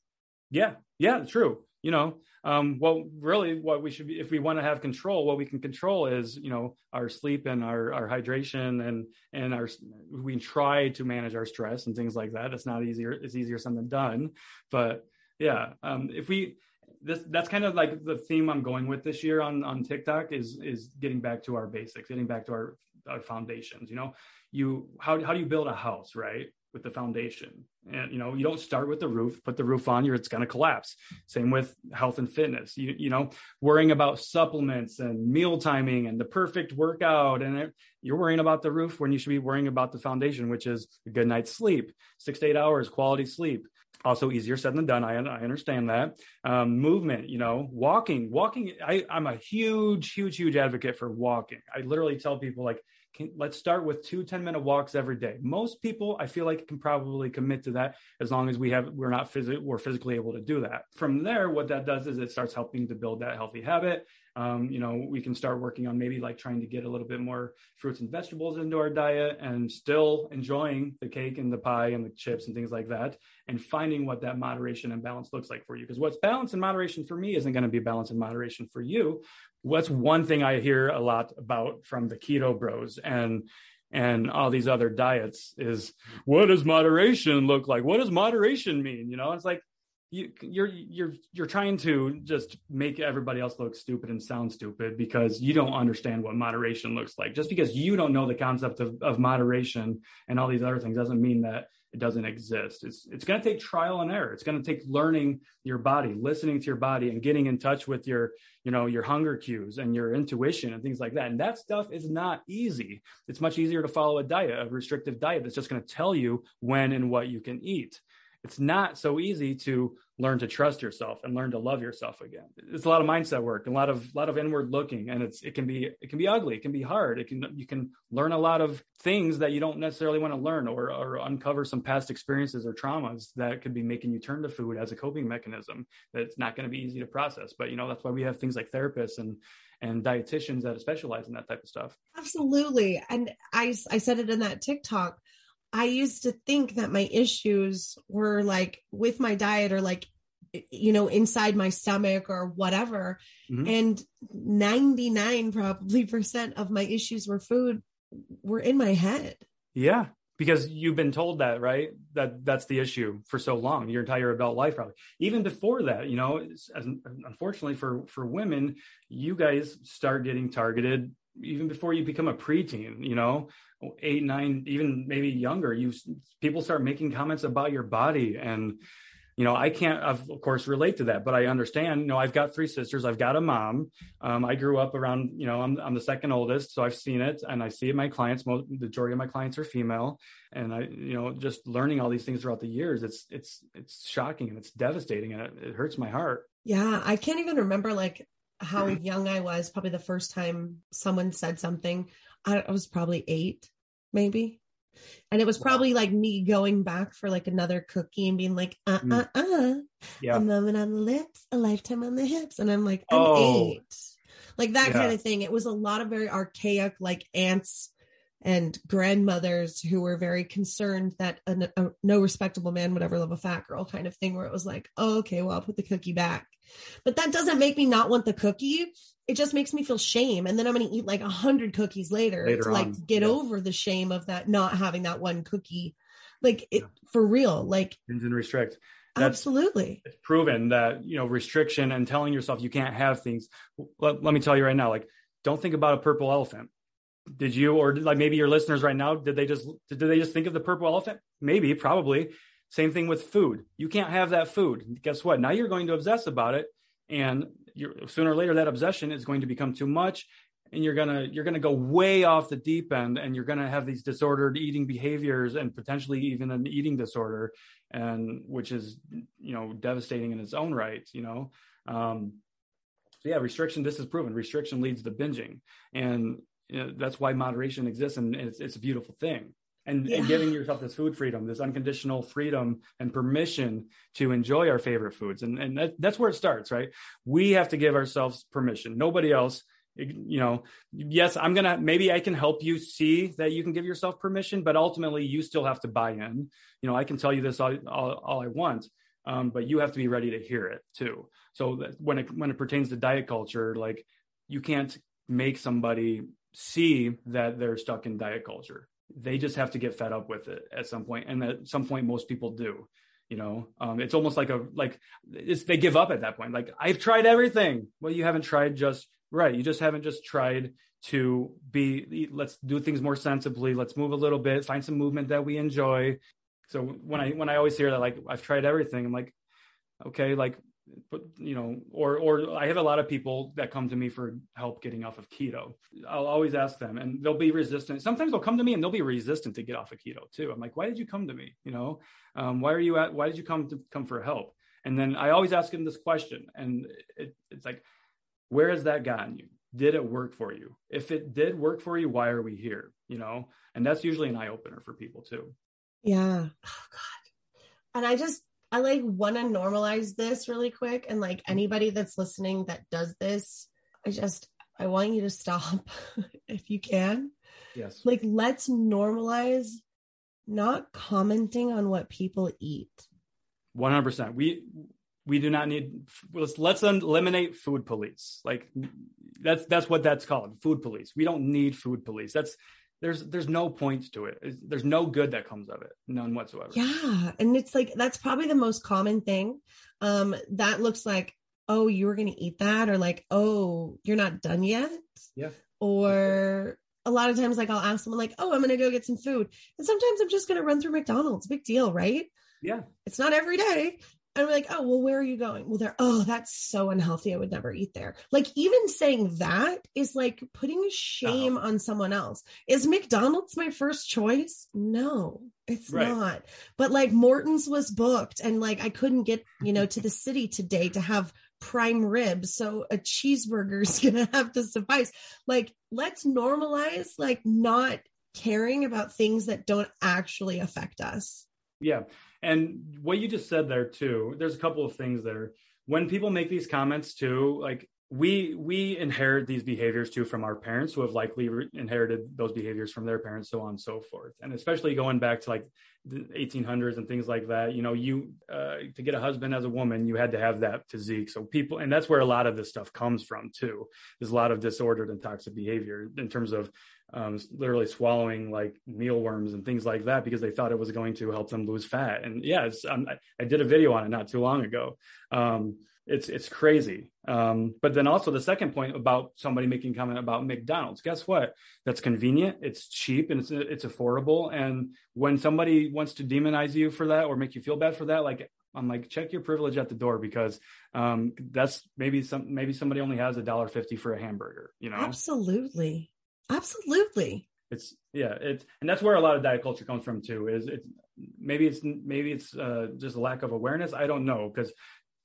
Yeah, yeah, true. You know, um, well, really, what we should be, if we want to have control, what we can control is, you know, our sleep and our, our hydration and, and our, we try to manage our stress and things like that. It's not easier. It's easier said than done. But yeah, um, if we, this, that's kind of like the theme I'm going with this year on, on TikTok is, is getting back to our basics, getting back to our, our foundations, you know, you, how, how do you build a house, right? With the foundation. And you know, you don't start with the roof, put the roof on, you're it's going to collapse. Same with health and fitness. You you know, worrying about supplements and meal timing and the perfect workout and it, you're worrying about the roof when you should be worrying about the foundation, which is a good night's sleep, 6 to 8 hours quality sleep. Also easier said than done. I, I understand that. Um, movement, you know, walking, walking. I, I'm a huge, huge, huge advocate for walking. I literally tell people like, can, let's start with two 10 minute walks every day. Most people, I feel like, can probably commit to that as long as we have we're not physically we're physically able to do that. From there, what that does is it starts helping to build that healthy habit. Um, you know, we can start working on maybe like trying to get a little bit more fruits and vegetables into our diet and still enjoying the cake and the pie and the chips and things like that, and finding what that moderation and balance looks like for you. Because what's balance and moderation for me isn't going to be balance and moderation for you. What's one thing I hear a lot about from the keto bros and and all these other diets is what does moderation look like? What does moderation mean? You know, it's like you, you're you're you're trying to just make everybody else look stupid and sound stupid because you don't understand what moderation looks like. Just because you don't know the concept of, of moderation and all these other things doesn't mean that it doesn't exist. It's it's going to take trial and error. It's going to take learning your body, listening to your body, and getting in touch with your you know your hunger cues and your intuition and things like that. And that stuff is not easy. It's much easier to follow a diet, a restrictive diet that's just going to tell you when and what you can eat it's not so easy to learn to trust yourself and learn to love yourself again. It's a lot of mindset work, a lot of lot of inward looking, and it's it can be it can be ugly, it can be hard. It can you can learn a lot of things that you don't necessarily want to learn, or or uncover some past experiences or traumas that could be making you turn to food as a coping mechanism. That's not going to be easy to process, but you know that's why we have things like therapists and and dietitians that specialize in that type of stuff. Absolutely, and I I said it in that TikTok I used to think that my issues were like with my diet or like, you know, inside my stomach or whatever. Mm-hmm. And 99 probably percent of my issues were food were in my head. Yeah. Because you've been told that, right? That that's the issue for so long, your entire adult life, probably. Even before that, you know, as, unfortunately for for women, you guys start getting targeted even before you become a preteen. You know, eight, nine, even maybe younger, you people start making comments about your body and you know, I can't, of course, relate to that, but I understand. You know, I've got three sisters. I've got a mom. Um, I grew up around. You know, I'm I'm the second oldest, so I've seen it, and I see. My clients, most, the majority of my clients are female, and I, you know, just learning all these things throughout the years, it's it's it's shocking and it's devastating, and it, it hurts my heart. Yeah, I can't even remember like how young I was. Probably the first time someone said something. I, I was probably eight maybe. And it was probably wow. like me going back for like another cookie and being like, uh uh uh, yeah. a moment on the lips, a lifetime on the hips. And I'm like, I'm oh. eight. Like that yeah. kind of thing. It was a lot of very archaic, like aunts and grandmothers who were very concerned that a, a, no respectable man would ever love a fat girl kind of thing where it was like oh, okay well i'll put the cookie back but that doesn't make me not want the cookie it just makes me feel shame and then i'm going to eat like a hundred cookies later, later to like on. get yeah. over the shame of that not having that one cookie like it yeah. for real like and restrict that's, Absolutely. It's proven that, you know, restriction and telling yourself you can't have things. Let, let me tell you right now, like, don't think about a purple elephant did you or like maybe your listeners right now did they just did they just think of the purple elephant maybe probably same thing with food. You can't have that food. Guess what? Now you're going to obsess about it and sooner or later that obsession is going to become too much and you're gonna you're gonna go way off the deep end and you're gonna have these disordered eating behaviors and potentially even an eating disorder and which is you know devastating in its own right you know? Um, so yeah restriction this is proven. Restriction leads to binging and you know, that's why moderation exists and it's, it's a beautiful thing and, yeah. and, giving yourself this food freedom this unconditional freedom and permission to enjoy our favorite foods. And, and that, that's where it starts right? We have to give ourselves permission. Nobody else you know yes i'm gonna maybe i can help you see that you can give yourself permission but ultimately you still have to buy in. You know i can tell you this all, all, all i want um, but you have to be ready to hear it too. So when it when it pertains to diet culture like you can't make somebody see that they're stuck in diet culture. They just have to get fed up with it at some point, and at some point, most people do. You know, um, it's almost like a like they give up at that point. Like I've tried everything. Well, you haven't tried just right. You just haven't just tried to be. Let's do things more sensibly. Let's move a little bit. Find some movement that we enjoy. So when I when I always hear that like I've tried everything, I'm like, okay, like but you know or or i have a lot of people that come to me for help getting off of keto i'll always ask them and they'll be resistant sometimes they'll come to me and they'll be resistant to get off of keto too i'm like why did you come to me you know um, why are you at why did you come to come for help and then i always ask them this question and it, it's like where has that gotten you did it work for you? If it did work for you, why are we here? You know, and that's usually an eye opener for people too. Yeah. Oh God. And I just I like want to normalize this really quick. And like mm-hmm. anybody that's listening that does this, I just I want you to stop if you can. Yes. Like let's normalize not commenting on what people eat. 100%. We we do not need let's let's eliminate food police. Like that's that's what that's called, food police. We don't need food police. That's there's there's no point to it. There's no good that comes of it, none whatsoever. Yeah, and it's like that's probably the most common thing. Um, that looks like, oh, you were gonna eat that, or like, oh, you're not done yet. Yeah. Or a lot of times, like I'll ask someone, like, oh, I'm gonna go get some food, and sometimes I'm just gonna run through McDonald's. Big deal, right? Yeah. It's not every day, and we're like, oh, well, where are you going? Well, they're, oh, that's so unhealthy. I would never eat there. Like, even saying that is like putting shame uh-huh. on someone else. Is McDonald's my first choice? No, it's right. not. But like, Morton's was booked, and like, I couldn't get, you know, to the city today to have prime ribs. So a cheeseburger is going to have to suffice. Like, let's normalize, like, not caring about things that don't actually affect us. Yeah. And what you just said there too, there's a couple of things there. When people make these comments too, like we we inherit these behaviors too from our parents who have likely re- inherited those behaviors from their parents so on and so forth. And especially going back to like the 1800s and things like that you know you uh, to get a husband as a woman you had to have that physique. So people and that's where a lot of this stuff comes from too. There's a lot of disordered and toxic behavior in terms of um, literally swallowing like mealworms and things like that because they thought it was going to help them lose fat. And yeah, um, I, I, did a video on it not too long ago. Um, it's it's crazy. Um, but then also the second point about somebody making comment about McDonald's. Guess what? That's convenient. It's cheap and it's it's affordable. And when somebody wants to demonize you for that or make you feel bad for that, like I'm like, check your privilege at the door because um, that's maybe some maybe somebody only has a dollar fifty for a hamburger. You know, absolutely. Absolutely. It's yeah, it's and that's where a lot of diet culture comes from too. Is it maybe it's maybe it's uh, just a lack of awareness. I don't know because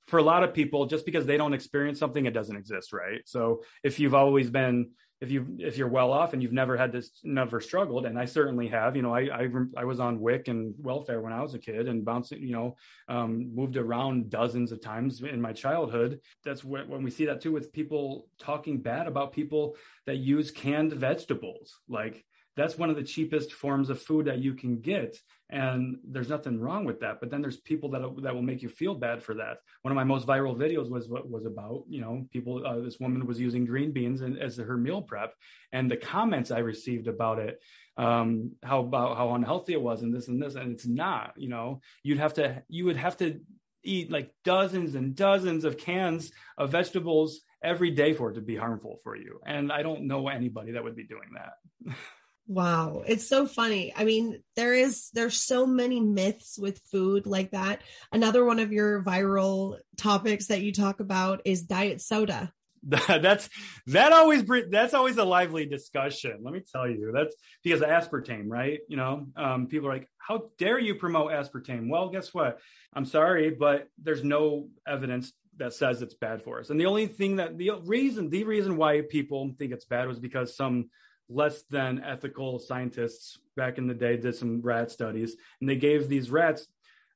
for a lot of people, just because they don't experience something, it doesn't exist, right? So if you've always been if you if you're well off and you've never had this never struggled and i certainly have you know i i, I was on wic and welfare when i was a kid and bouncing you know um, moved around dozens of times in my childhood. That's when, when we see that too with people talking bad about people that use canned vegetables like that's one of the cheapest forms of food that you can get and there's nothing wrong with that but then there's people that that will make you feel bad for that. One of my most viral videos was what was about you know people uh, this woman was using green beans in, as her meal prep and the comments i received about it um how about how unhealthy it was and this and this and it's not you know. You'd have to you would have to eat like dozens and dozens of cans of vegetables every day for it to be harmful for you and i don't know anybody that would be doing that Wow, it's so funny. I mean, there is there's so many myths with food like that. Another one of your viral topics that you talk about is diet soda. that's that always that's always a lively discussion. Let me tell you, that's because aspartame, right? You know, um, people are like, "How dare you promote aspartame?" Well, guess what? I'm sorry, but there's no evidence that says it's bad for us. And the only thing that the reason the reason why people think it's bad was because some less than ethical scientists back in the day did some rat studies, and they gave these rats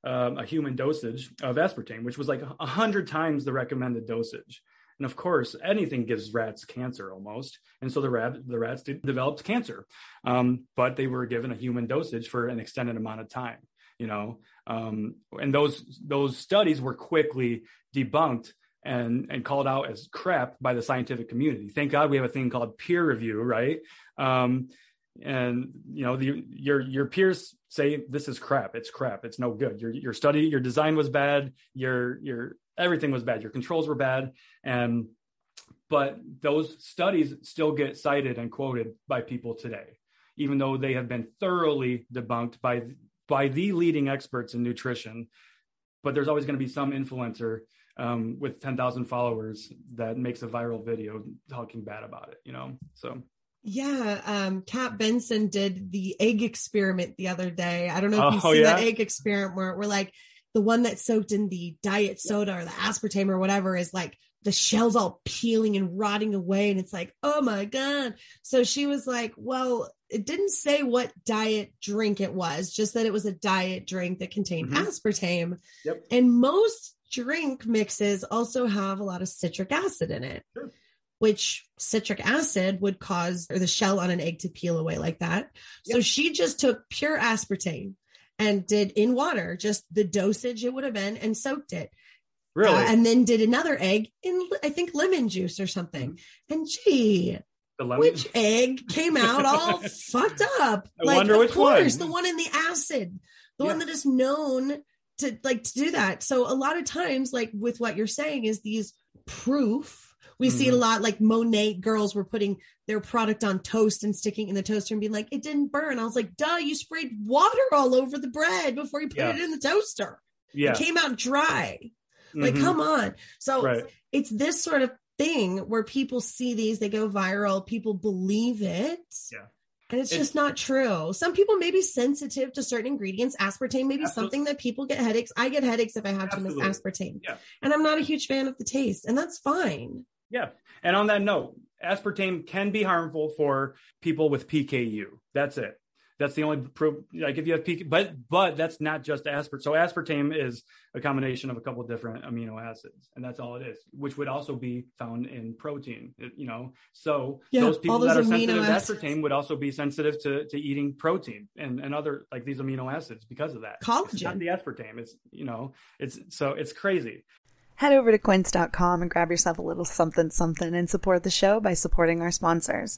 um, a human dosage of aspartame, which was like a hundred times the recommended dosage. And of course, anything gives rats cancer almost, and so the rat the rats developed cancer, um, but they were given a human dosage for an extended amount of time. You know, um, and those those studies were quickly debunked and and called out as crap by the scientific community. Thank God we have a thing called peer review, right? Um, and you know the, your your peers say this is crap. It's crap. It's no good. Your your study, your design was bad. Your your everything was bad. Your controls were bad, and but those studies still get cited and quoted by people today, even though they have been thoroughly debunked by by the leading experts in nutrition. But there's always going to be some influencer um, with 10,000 followers that makes a viral video talking bad about it, you know? So. Yeah, um, Kat Benson did the egg experiment the other day. I don't know if you've oh, seen yeah? that egg experiment where we're like the one that soaked in the diet soda or the aspartame or whatever is like the shell's all peeling and rotting away. And it's like, oh my God. So she was like, well, it didn't say what diet drink it was, just that it was a diet drink that contained mm-hmm. aspartame. Yep. And most drink mixes also have a lot of citric acid in it. Sure. Which citric acid would cause or the shell on an egg to peel away like that. Yep. So she just took pure aspartame and did in water, just the dosage it would have been, and soaked it. Really? Uh, and then did another egg in, I think, lemon juice or something. Mm-hmm. And gee, which egg came out all fucked up? I like, wonder which course, one. The one in the acid, the yeah. one that is known to like to do that. So a lot of times, like with what you're saying, is these proof. We mm-hmm. see a mm-hmm. lot like Monat girls were putting their product on toast and sticking in the toaster and being like, it didn't burn. I was like, duh, you sprayed water all over the bread before you put yeah. it in the toaster. Yeah. It came out dry. Like, mm-hmm. come on. So right. it's this sort of thing where people see these, they go viral, people believe it. Yeah. And it's, it's, just not true. Some people may be sensitive to certain ingredients. Aspartame may be absolutely. something that people get headaches. I get headaches if I have absolutely. too much aspartame. Yeah. And I'm not a huge fan of the taste, and that's fine. Yeah. And on that note, aspartame can be harmful for people with PKU. That's it. That's the only pro, like if you have peak, but but that's not just aspartame. So aspartame is a combination of a couple of different amino acids, and that's all it is, which would also be found in protein. You know, so yeah, those people those that are sensitive to aspartame would also be sensitive to to eating protein and and other like these amino acids because of that. Collagen, it's not the aspartame. It's you know, it's so it's crazy. Head over to quince.com and grab yourself a little something something and support the show by supporting our sponsors.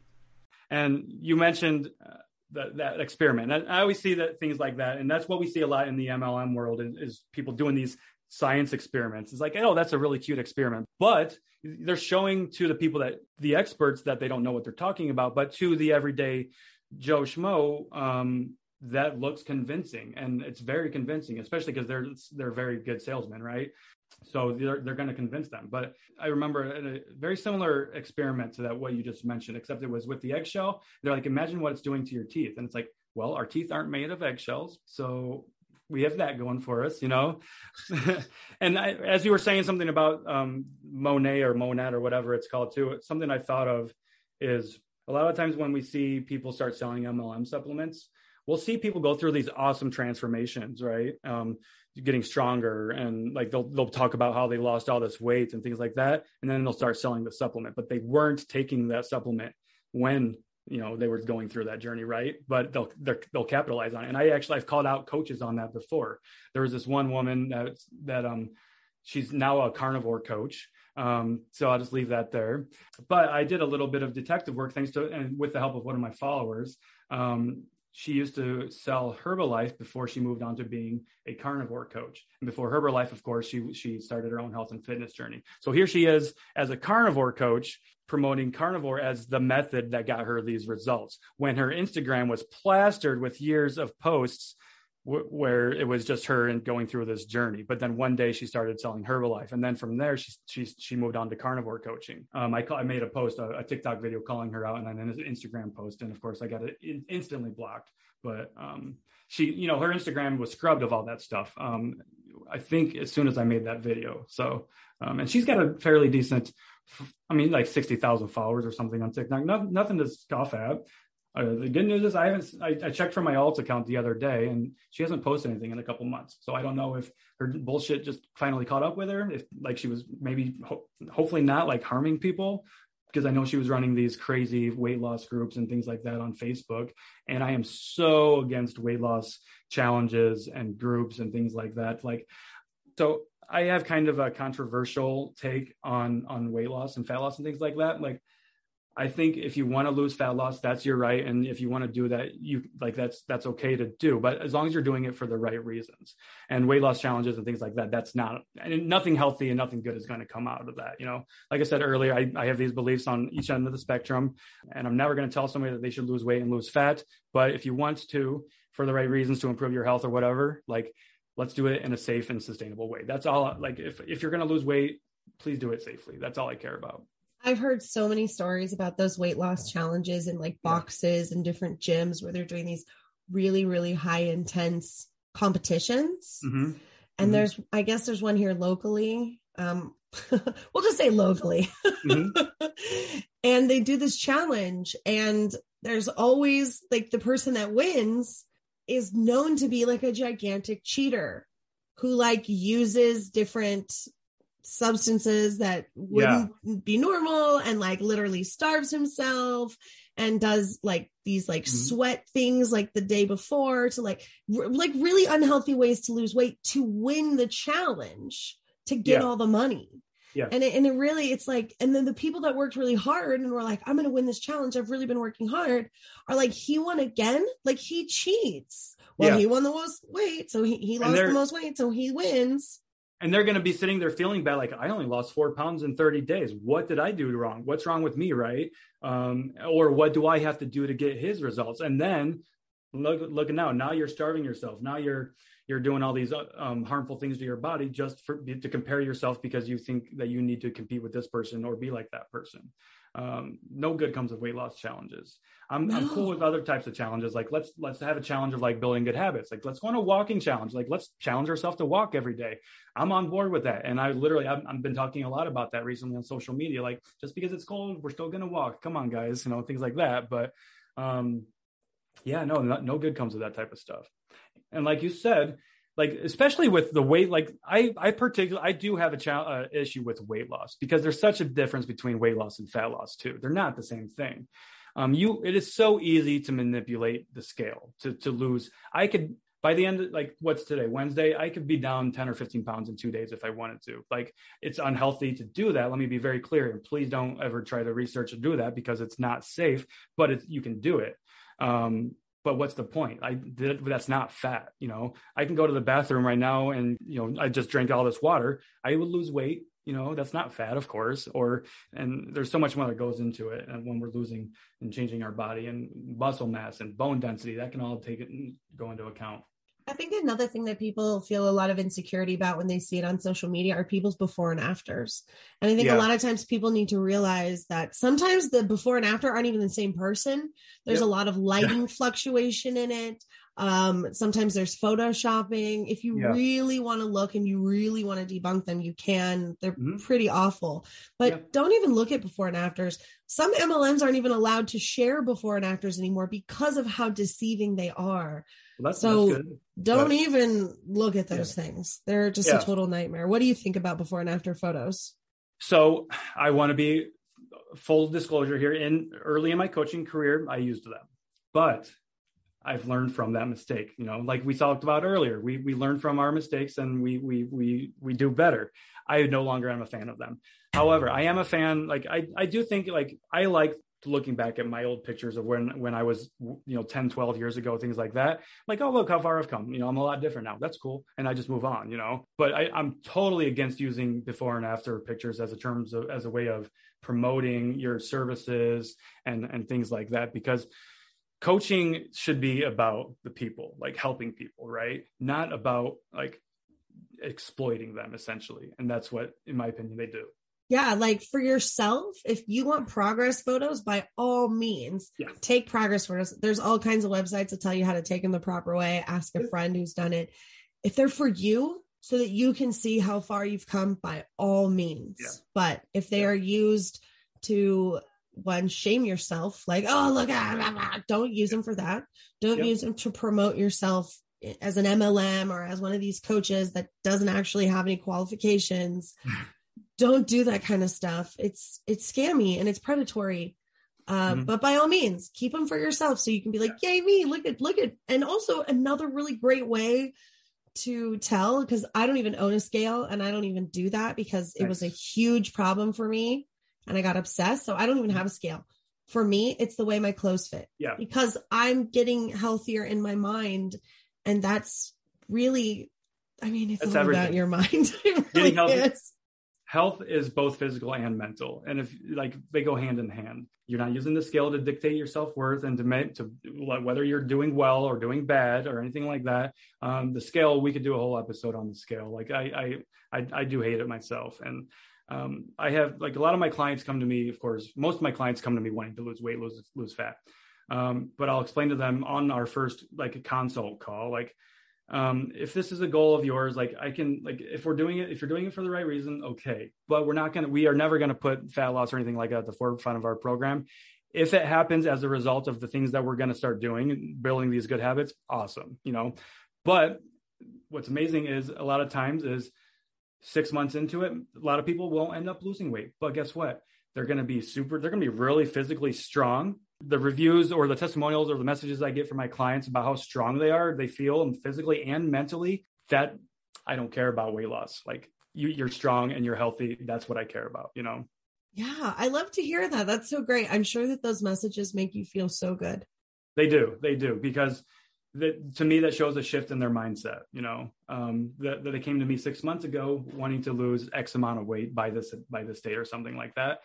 And you mentioned uh, that, that experiment. I, I, always see that things like that, and that's what we see a lot in the MLM world is, is people doing these science experiments. It's like, oh, that's a really cute experiment, but they're showing to the people that the experts that they don't know what they're talking about, but to the everyday Joe Schmo, um, that looks convincing and it's very convincing especially because they're they're very good salesmen right? So they're, they're going to convince them. But i remember a very similar experiment to that what you just mentioned except it was with the eggshell. They're like imagine what it's doing to your teeth. And it's like well our teeth aren't made of eggshells so we have that going for us you know? And I, as you were saying something about um, monet or monad or whatever it's called too something i thought of is a lot of times when we see people start selling mlm supplements we'll see people go through these awesome transformations, right? Um, getting stronger and like they'll they'll talk about how they lost all this weight and things like that, and then they'll start selling the supplement, but they weren't taking that supplement when you know they were going through that journey right? But they'll they'll capitalize on it. And i actually i've called out coaches on that before. There was this one woman that that um she's now a carnivore coach. Um so i'll just leave that there. But i did a little bit of detective work thanks to and with the help of one of my followers. Um she used to sell Herbalife before she moved on to being a carnivore coach. And before Herbalife, of course, she she started her own health and fitness journey. So here she is as a carnivore coach promoting carnivore as the method that got her these results. When her Instagram was plastered with years of posts where it was just her and going through this journey. But then one day she started selling Herbalife, and then from there she she she moved on to carnivore coaching. Um, I I made a post, a, a, TikTok video calling her out, and then an Instagram post, and of course I got it instantly blocked. But um, she, you know, her Instagram was scrubbed of all that stuff. Um, I think as soon as I made that video. So, um, and she's got a fairly decent, I mean, like sixty thousand followers or something on TikTok. No, nothing to scoff at. Uh, the good news is I haven't. I, I, checked for my alt account the other day, and she hasn't posted anything in a couple months. So I don't know if her bullshit just finally caught up with her. If like she was maybe, ho- hopefully not like harming people, because I know she was running these crazy weight loss groups and things like that on Facebook. And I am so against weight loss challenges and groups and things like that. Like, so I have kind of a controversial take on on weight loss and fat loss and things like that. Like I think if you want to lose fat loss, that's your right. And if you want to do that, you like that's that's okay to do. But as long as you're doing it for the right reasons and weight loss challenges and things like that, that's not and nothing healthy and nothing good is going to come out of that. You know, like I said earlier, I, I have these beliefs on each end of the spectrum, and I'm never going to tell somebody that they should lose weight and lose fat. But if you want to, for the right reasons to improve your health or whatever, like let's do it in a safe and sustainable way. That's all. Like if if you're going to lose weight, please do it safely. That's all I care about. I've heard so many stories about those weight loss challenges and like boxes and different gyms where they're doing these really, really high intense competitions. Mm-hmm. And mm-hmm. there's, I guess there's one here locally. Um, we'll just say locally. Mm-hmm. and they do this challenge, and there's always like the person that wins is known to be like a gigantic cheater who like uses different substances that wouldn't yeah. be normal and like literally starves himself and does like these like mm-hmm. sweat things like the day before to like r- like really unhealthy ways to lose weight to win the challenge to get yeah. all the money yeah. And it, and it really, it's like, and then the people that worked really hard and were like, I'm going to win this challenge. I've really been working hard are like, he won again. Like he cheats. Well, yeah. he won the most weight. So he, he lost the most weight. So he wins and they're going to be sitting there feeling bad like i only lost four pounds in 30 days. What did i do wrong? What's wrong with me right? Um, or what do i have to do to get his results? And then look looking now now you're starving yourself. Now you're you're doing all these um, harmful things to your body just for to compare yourself because you think that you need to compete with this person or be like that person um, no good comes of weight loss challenges. I'm, no. I'm cool with other types of challenges. Like let's let's have a challenge of like building good habits. Like let's go on a walking challenge. Like let's challenge ourselves to walk every day. I'm on board with that. And I literally I've, I've been talking a lot about that recently on social media. Like just because it's cold, we're still gonna walk. Come on, guys. You know things like that. But um, yeah, no, no, no good comes of that type of stuff. And like you said, like especially with the weight like i i particularly i do have a cha- uh, issue with weight loss because there's such a difference between weight loss and fat loss too. They're not the same thing. Um you it is so easy to manipulate the scale to to lose. I could by the end of, like what's today wednesday? I could be down 10 or 15 pounds in two days if i wanted to. Like it's unhealthy to do that. Let me be very clear and please don't ever try to research or do that because it's not safe but it, you can do it. Um, but what's the point? I did that's not fat you know? I can go to the bathroom right now and you know i just drank all this water. I would lose weight you know? That's not fat of course or and there's so much more that goes into it and when we're losing and changing our body and muscle mass and bone density that can all take it and go into account I think another thing that people feel a lot of insecurity about when they see it on social media are people's before and afters. And I think yeah. a lot of times people need to realize that sometimes the before and after aren't even the same person. There's yep. a lot of lighting yeah. fluctuation in it. Um, sometimes there's photoshopping. If you yeah. really want to look and you really want to debunk them, you can. They're mm-hmm. pretty awful. But yeah. don't even look at before and afters. Some MLMs aren't even allowed to share before and afters anymore because of how deceiving they are. Well, that's, so don't but, even look at those yeah. things. They're just a total nightmare. What do you think about before and after photos? So I want to be full disclosure here. In early in my coaching career, I used them, but I've learned from that mistake. You know, like we talked about earlier, we we learn from our mistakes and we we we we do better. I no longer am a fan of them. However, I am a fan. Like I I do think like I like looking back at my old pictures of when when I was you know 10 12 years ago things like that like oh look how far I've come you know I'm a lot different now that's cool and I just move on you know but I, I'm totally against using before and after pictures as a terms of as a way of promoting your services and and things like that because coaching should be about the people, like helping people, right? Not about like exploiting them essentially. And that's what, in my opinion, they do. Yeah, like for yourself, if you want progress photos, by all means, yeah. take progress photos. There's all kinds of websites that tell you how to take them the proper way. Ask a friend who's done it. If they're for you, so that you can see how far you've come, by all means. Yeah. But if they yeah. are used to one shame yourself like oh look ah, ah, ah. don't use them for that don't yep. use them to promote yourself as an mlm or as one of these coaches that doesn't actually have any qualifications don't do that kind of stuff it's it's scammy and it's predatory uh, mm-hmm. but by all means keep them for yourself so you can be like yay me look at look at and also another really great way to tell because i don't even own a scale and i don't even do that because nice. it was a huge problem for me and I got obsessed. So I don't even have a scale. For me, it's the way my clothes fit. Yeah. Because I'm getting healthier in my mind. And that's really, I mean, it's that's all everything. about your mind. really is. Health is both physical and mental. And if like they go hand in hand, you're not using the scale to dictate your self worth and to make to whether you're doing well or doing bad or anything like that. Um, the scale, we could do a whole episode on the scale. Like I, I, I, I do hate it myself. And um, I have like a lot of my clients come to me, of course, most of my clients come to me wanting to lose weight, lose, lose fat. Um, but I'll explain to them on our first like a consult call, like, um, if this is a goal of yours, like I can, like, if we're doing it, if you're doing it for the right reason, okay. But we're not going to, we are never going to put fat loss or anything like that at the forefront of our program. If it happens as a result of the things that we're going to start doing, building these good habits, awesome, you know. But what's amazing is a lot of times is six months into it, a lot of people won't end up losing weight. But guess what? They're going to be super, they're going to be really physically strong. The reviews or the testimonials or the messages I get from my clients about how strong they are, they feel and physically and mentally, that I don't care about weight loss. Like you, you're strong and you're healthy. That's what I care about, you know? Yeah, I love to hear that. That's so great. I'm sure that those messages make you feel so good. They do. They do because that to me that shows a shift in their mindset you know? Um, that, that they came to me six months ago wanting to lose x amount of weight by this by this date or something like that.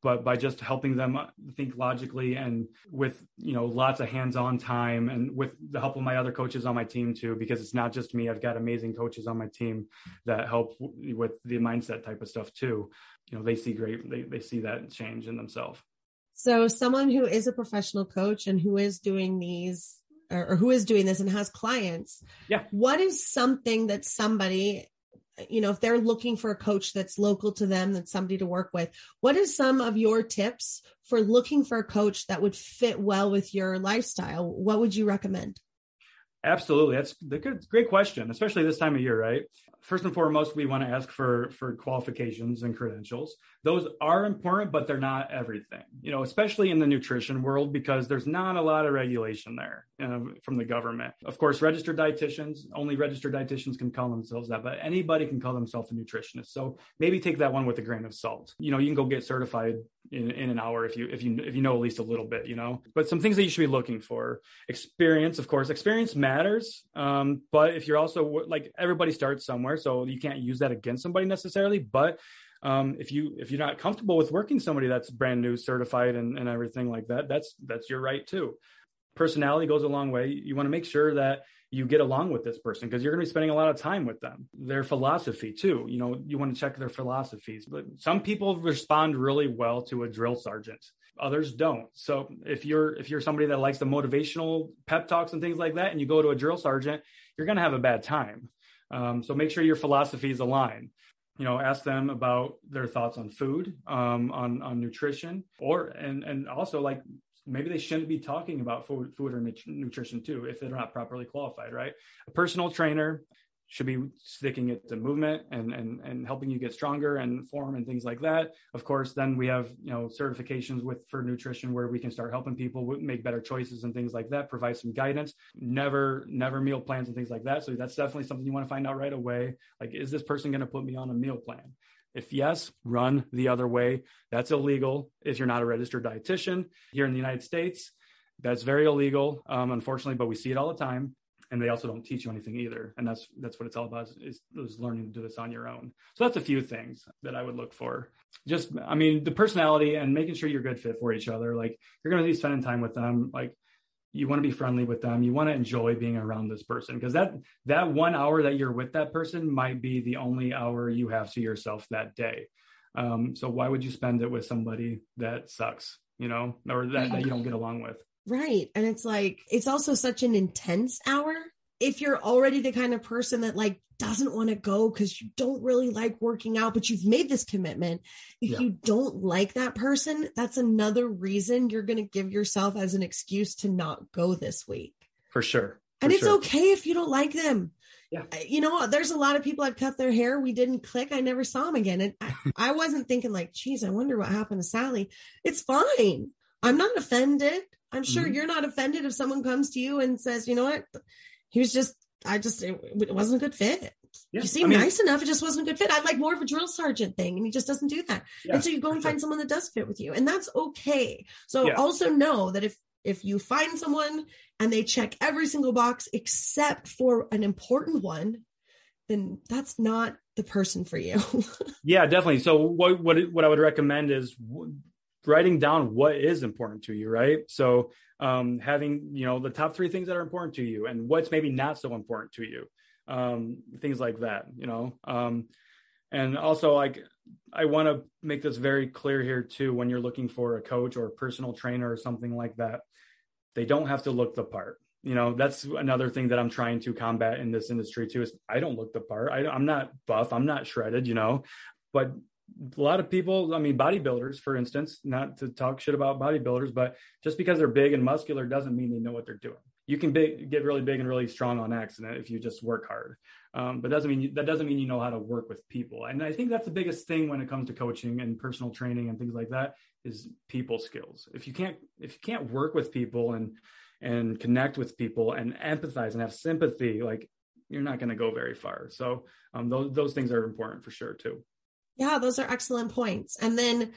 But by just helping them think logically and with you know lots of hands-on time and with the help of my other coaches on my team too because it's not just me. I've got amazing coaches on my team that help with the mindset type of stuff too. You know they see great they, they see that change in themselves. So someone who is a professional coach and who is doing these or, or who is doing this and has clients yeah. what is something that somebody you know if they're looking for a coach that's local to them that's somebody to work with what is some of your tips for looking for a coach that would fit well with your lifestyle? What would you recommend? Absolutely. That's good great question especially this time of year right first and foremost, we want to ask for for qualifications and credentials. Those are important, but they're not everything. You know, especially in the nutrition world because there's not a lot of regulation there from the government. Of course, registered dietitians, only registered dietitians can call themselves that, but anybody can call themselves a nutritionist. So maybe take that one with a grain of salt. You know, you can go get certified in, in an hour if you if you if you know at least a little bit. You know, but some things that you should be looking for: experience, of course. Experience matters, um, but if you're also like everybody starts somewhere so you can't use that against somebody necessarily. But um, if you if you're not comfortable with working somebody that's brand new certified and, and everything like that that's that's your right too personality goes a long way you want to make sure that you get along with this person because you're going to be spending a lot of time with them. Their philosophy too you know you want to check their philosophies but some people respond really well to a drill sergeant others don't. So if you're if you're somebody that likes the motivational pep talks and things like that and you go to a drill sergeant you're going to have a bad time. Um, so make sure your philosophies align. You know ask them about their thoughts on food um, on on nutrition or and and also like maybe they shouldn't be talking about food, food or nutrition too if they're not properly qualified right? A personal trainer should be sticking it to movement and and and helping you get stronger and form and things like that. Of course then we have you know certifications with for nutrition where we can start helping people make better choices and things like that provide some guidance never never meal plans and things like that. So that's definitely something you want to find out right away. Like is this person going to put me on a meal plan if yes, run the other way. That's illegal if you're not a registered dietitian here in the United States. That's very illegal, um, unfortunately, but we see it all the time. And they also don't teach you anything either. And that's that's what it's all about is, is learning to do this on your own. So that's a few things that I would look for. Just, I mean, the personality and making sure you're good fit for each other. Like you're going to be spending time with them. Like you want to be friendly with them. You want to enjoy being around this person because that that one hour that you're with that person might be the only hour you have to yourself that day. Um, so why would you spend it with somebody that sucks you know or that, that you don't get along with? Right. And it's like it's also such an intense hour if you're already the kind of person that like doesn't want to go because you don't really like working out, but you've made this commitment. If yeah. you don't like that person, that's another reason you're going to give yourself as an excuse to not go this week. For sure. For and it's sure. okay if you don't like them. Yeah. You know, there's a lot of people I've cut their hair. We didn't click. I never saw them again. And I, I wasn't thinking like, geez, I wonder what happened to Sally. It's fine. I'm not offended. I'm sure mm-hmm. you're not offended if someone comes to you and says, you know what? He was just I just it, it wasn't a good fit. Yeah. You seem I mean, nice enough. It just wasn't a good fit. I'm like more of a drill sergeant thing, and he just doesn't do that. Yeah, and so you go and find someone that does fit with you, and that's okay. So yeah. also know that if if you find someone and they check every single box except for an important one, then that's not the person for you. yeah, definitely. So what what what I would recommend is writing down what is important to you, right? So um, having you know the top three things that are important to you and what's maybe not so important to you um, things like that you know? Um, and also like i want to make this very clear here too when you're looking for a coach or a personal trainer or something like that they don't have to look the part you know? That's another thing that i'm trying to combat in this industry too is i don't look the part. I, i'm not buff. I'm not shredded you know? But a lot of people, I mean, bodybuilders, for instance, not to talk shit about bodybuilders, but just because they're big and muscular doesn't mean they know what they're doing. You can get really big and really strong on accident if you just work hard. Um, but doesn't mean that doesn't mean you know how to work with people. And I think that's the biggest thing when it comes to coaching and personal training and things like that is people skills. If you can't if you can't work with people and and connect with people and empathize and have sympathy, like you're not going to go very far. So um, those those things are important for sure too. Yeah, those are excellent points. And then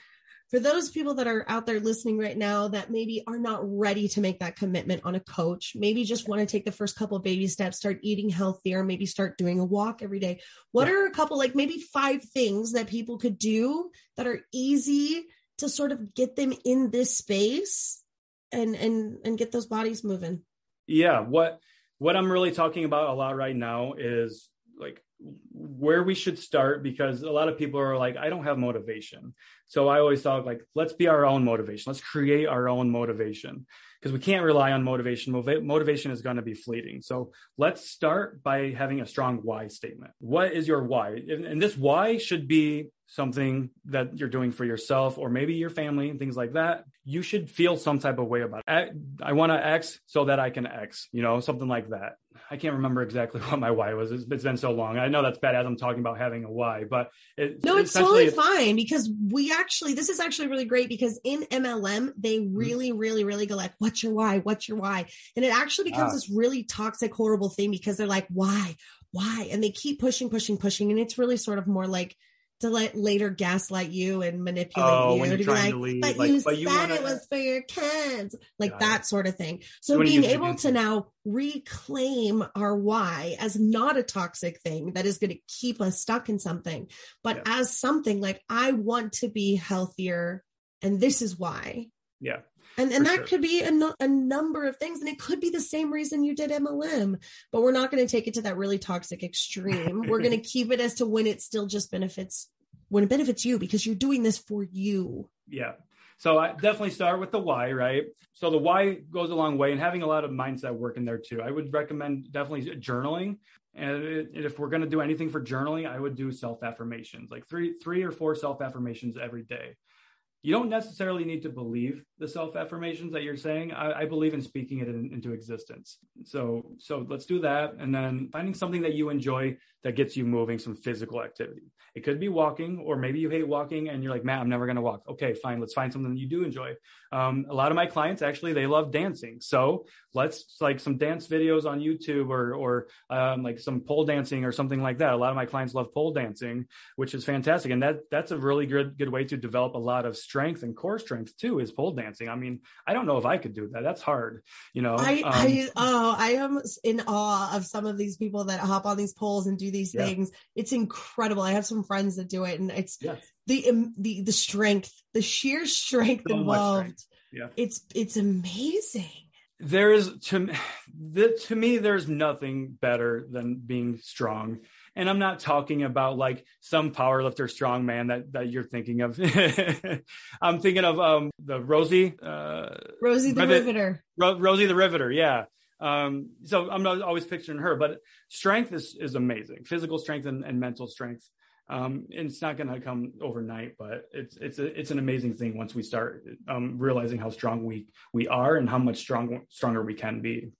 for those people that are out there listening right now that maybe are not ready to make that commitment on a coach, maybe just want to take the first couple baby steps, start eating healthier, maybe start doing a walk every day. What yeah. are a couple, like maybe five things that people could do that are easy to sort of get them in this space and and and get those bodies moving? Yeah, what what I'm really talking about a lot right now is like where we should start because a lot of people are like i don't have motivation. So i always thought like let's be our own motivation. Let's create our own motivation. Because we can't rely on motivation. Motivation is going to be fleeting. So let's start by having a strong why statement. What is your why? And this why should be something that you're doing for yourself or maybe your family and things like that, you should feel some type of way about it. I, want to X so that I can X, you know, something like that. I can't remember exactly what my why was. it's, it's been so long. I know that's bad as I'm talking about having a why, but it, no, it's totally fine because we actually, this is actually really great because in MLM, they mm-hmm. really, really, really go like, what's your why? What's your why? And it actually becomes ah. this really toxic, horrible thing because they're like, why? Why? And they keep pushing, pushing, pushing. And it's really sort of more like, to let later gaslight you and manipulate Oh, you to be like, to leave, but like, you but you said wanna- it was for your kids, like Got that it. sort of thing. So being able to now reclaim our why as not a toxic thing that is going to keep us stuck in something, but Yeah. as something like I want to be healthier, and this is why. Yeah. And and that sure. could be a, nu- a number of things, and it could be the same reason you did MLM, but we're not going to take it to that really toxic extreme. we're going to keep it as to when it still just benefits when it benefits you because you're doing this for you. Yeah. So I definitely start with the why, right? So the why goes a long way and having a lot of mindset work in there too. I would recommend definitely journaling. And if we're going to do anything for journaling, I would do self affirmations, like three, three or four self affirmations every day. You don't necessarily need to believe the self affirmations that you're saying. I, I believe in speaking it in, into existence. So, so let's do that, and then finding something that you enjoy that gets you moving, some physical activity. It could be walking, or maybe you hate walking and you're like, man, I'm never going to walk. Okay, fine. Let's find something that you do enjoy. Um, a lot of my clients actually they love dancing, so let's like some dance videos on YouTube or or um, like some pole dancing or something like that. A lot of my clients love pole dancing, which is fantastic, and that that's a really good good way to develop a lot of strength and core strength too. Is pole dancing. I mean, I don't know if I could do that. That's hard, you know. I, Um, I, oh, I am in awe of some of these people that hop on these poles and do these Yeah. things. It's incredible. I have some friends that do it, and it's yes. the um, the the strength, the sheer strength So involved. strength. Yeah. It's it's amazing. there is to the, to me there's nothing better than being strong and i'm not talking about like some powerlifter strong man that that you're thinking of i'm thinking of um the rosie uh Rosie the Rivet- Riveter. Ro- rosie the riveter yeah um so i'm not always picturing her but strength is is amazing physical strength and, and mental strength um and it's not going to come overnight but it's it's a, it's an amazing thing once we start um realizing how strong we we are and how much strong stronger we can be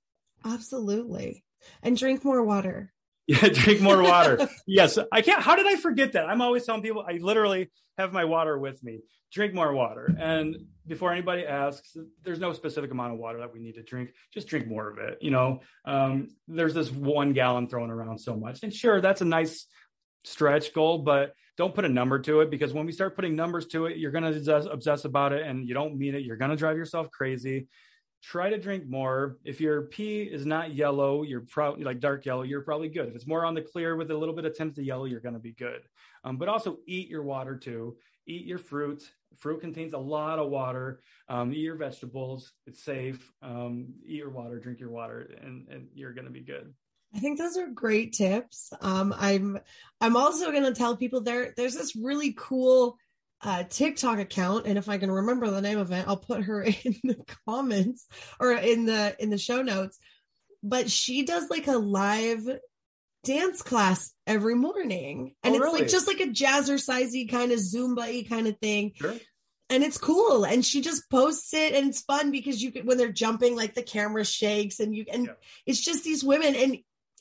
Absolutely. And drink more water. Yeah, drink more water. yes, I can't. How did I forget that? I'm always telling people I literally have my water with me. Drink more water. And before anybody asks, there's no specific amount of water that we need to drink. Just drink more of it. You know, um, there's this one gallon thrown around so much, and sure, that's a nice stretch goal, but don't put a number to it because when we start putting numbers to it, you're going to obsess, about it, and you don't mean it. You're going to drive yourself crazy try to drink more. If your pee is not yellow, you're probably like dark yellow, you're probably good. If it's more on the clear with a little bit of tint to yellow, you're going to be good. Um, but also eat your water too. Eat your fruit. Fruit contains a lot of water. Um, eat your vegetables. It's safe. Um, eat your water, drink your water, and, and you're going to be good. I think those are great tips. Um, I'm I'm also going to tell people there there's this really cool uh, TikTok account, and if I can remember the name of it, I'll put her in the comments or in the in the show notes. But she does like a live dance class every morning, and Oh, it's really? like just like a jazzercisey kind of Zumba kind of thing Sure. and it's cool and she just posts it and it's fun because you can when they're jumping like the camera shakes and you and Yeah. it's just these women and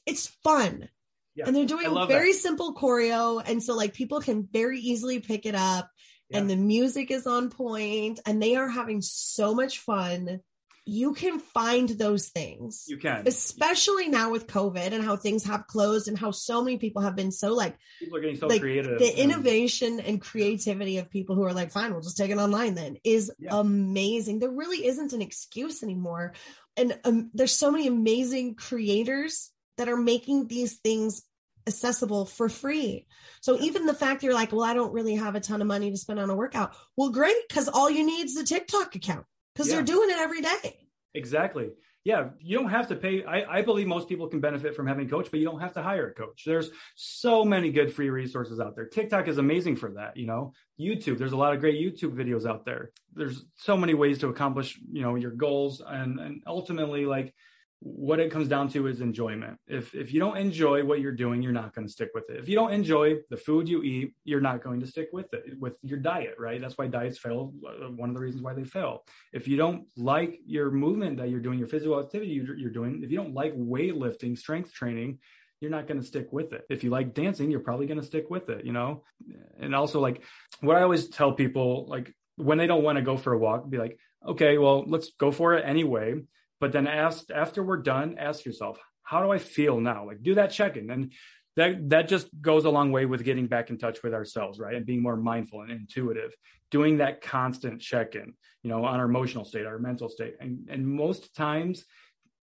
it's fun Yeah. and they're doing very that. simple choreo and so like people can very easily pick it up and the music is on point and they are having so much fun you can find those things You can. especially now with covid and how things have closed and how so many people have been so like People are getting so like, creative. the and- innovation and creativity of people who are like, fine, we'll just take it online then is Yeah. amazing. There really isn't an excuse anymore. And um, there's so many amazing creators that are making these things accessible for free. So even the fact you're like, well, I don't really have a ton of money to spend on a workout. Well, great, because all you need is a TikTok account because Yeah. they're doing it every day. Exactly. Yeah, you don't have to pay. I, I believe most people can benefit from having a coach, but you don't have to hire a coach. There's so many good free resources out there. TikTok is amazing for that. You know, YouTube. There's a lot of great YouTube videos out there. There's so many ways to accomplish you know your goals, and and ultimately like what it comes down to is enjoyment. If if you don't enjoy what you're doing, you're not going to stick with it. If you don't enjoy the food you eat, you're not going to stick with it with your diet, right? That's why diets fail. uh, One of the reasons why they fail. If you don't like your movement that you're doing, your physical activity you're, you're doing, if you don't like weightlifting, strength training, you're not going to stick with it. If you like dancing, you're probably going to stick with it, you know? And also like what I always tell people like when they don't want to go for a walk, be like, okay, well, let's go for it anyway. But then ask after we're done, ask yourself, how do I feel now? Like do that check in and that that just goes a long way with getting back in touch with ourselves right? And being more mindful and intuitive doing that constant check-in you know on our emotional state our mental state. And and most times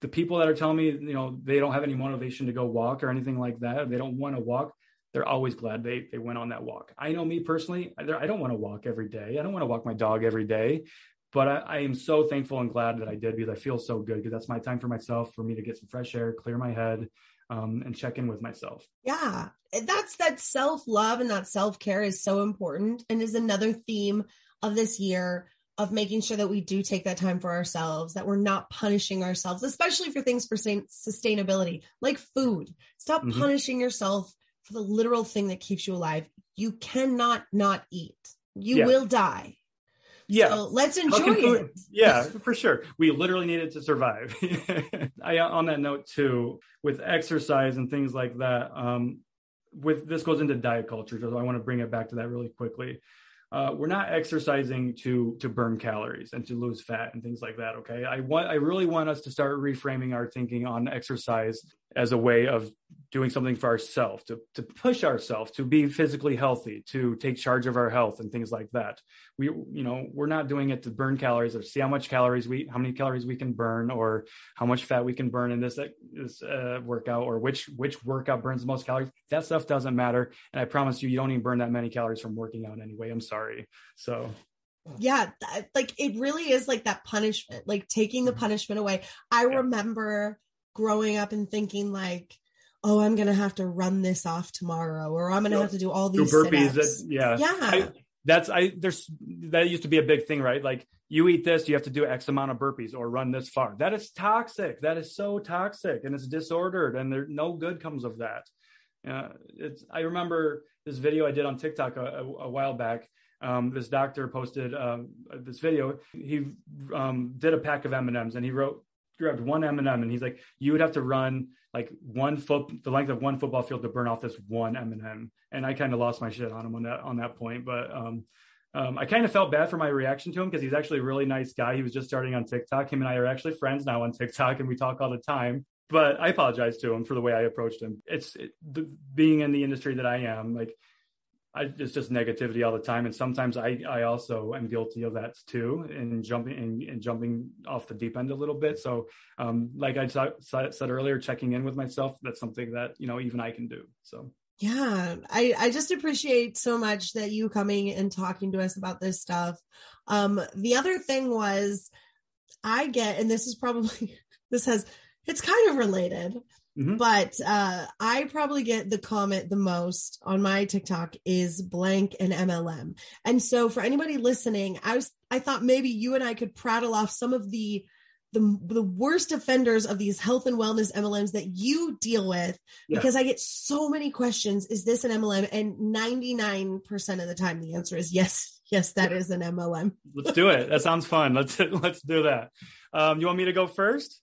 the people that are telling me you know they don't have any motivation to go walk or anything like that they don't want to walk they're always glad they they went on that walk. I know me personally i don't want to walk every day. I don't want to walk my dog every day but I, I, am so thankful and glad that I did because I feel so good because that's my time for myself, for me to get some fresh air, clear my head, um, and check in with myself. Yeah, that's that self love and that self care is so important and is another theme of this year of making sure that we do take that time for ourselves, that we're not punishing ourselves, especially for things for sustainability, like food. Stop mm-hmm. punishing yourself for the literal thing that keeps you alive. You cannot not eat. You yeah. will die. Yeah. So let's enjoy it. Yeah, for sure. We literally needed to survive. I, on that note too, with exercise and things like that, um, with this goes into diet culture. So I want to bring it back to that really quickly. Uh, we're not exercising to to burn calories and to lose fat and things like that. Okay, I want I really want us to start reframing our thinking on exercise as a way of doing something for ourselves, to, to push ourselves, to be physically healthy, to take charge of our health and things like that. We, you know, we're not doing it to burn calories or see how much calories we, how many calories we can burn or how much fat we can burn in this, this uh, workout or which, which workout burns the most calories. That stuff doesn't matter. And I promise you, you don't even burn that many calories from working out anyway. I'm sorry. So yeah like it really is like that punishment like taking the mm-hmm. punishment away i yeah. remember growing up and thinking like, oh, I'm gonna have to run this off tomorrow, or I'm gonna have to do all these do burpees. That, yeah, yeah. I, that's I there's that used to be a big thing, right? Like you eat this, you have to do X amount of burpees or run this far. That is toxic. That is so toxic, and it's disordered, and there no good comes of that. Uh, it's I remember this video I did on TikTok a, a, a while back. Um, this doctor posted um, this video. He um, did a pack of M and M's, and he wrote grabbed one M&M and he's like, you would have to run like one foot, the length of one football field to burn off this one M&M. And I kind of lost my shit on him on that, on that point. But, um, um, I kind of felt bad for my reaction to him because he's actually a really nice guy. He was just starting on TikTok. Him and I are actually friends now on TikTok and we talk all the time. But I apologize to him for the way I approached him. It's it, the, being in the industry that I am, like I, it's just negativity all the time, and sometimes I, I also am guilty of that too, and jumping and, and jumping off the deep end a little bit. So, um, like I said earlier, checking in with myself that's something that you know even I can do. So yeah, I I just appreciate so much that you coming and talking to us about this stuff. Um, the other thing was, I get, and this is probably this has it's kind of related Mm-hmm. But uh, I probably get the comment the most on my TikTok is blank and MLM. And so for anybody listening, I was I thought maybe you and I could prattle off some of the the, the worst offenders of these health and wellness MLMs that you deal with yeah. because I get so many questions. Is this an MLM? And 99% of the time the answer is yes. Yes, that yeah. is an MLM. let's do it. That sounds fun. Let's let's do that. Um, you want me to go first?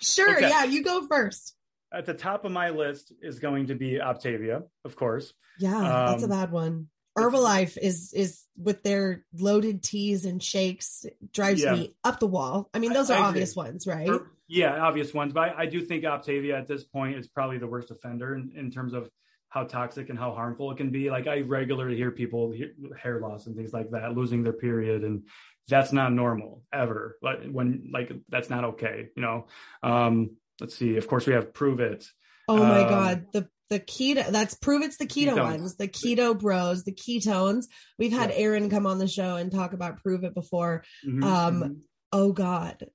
Sure. Okay. Yeah, you go first at the top of my list is going to be Optavia, of course. Yeah, um, that's a um, bad one. Herbalife is is with their loaded teas and shakes drives yeah. me up the wall. I mean, those are I obvious ones, right? yeah, obvious ones. But I, I, do think Optavia at this point is probably the worst offender in, in terms of how toxic and how harmful it can be. Like I regularly hear people hair loss and things like that, losing their period, and that's not normal ever. Like when like that's not okay, you know. Um, let's see. Of course, we have Pruvit. Oh my um, god, the the keto that's Pruvit's the keto ketones. ones, the keto bros, the ketones. We've had yeah. Aaron come on the show and talk about Pruvit before. Mm-hmm, um, mm-hmm. oh god,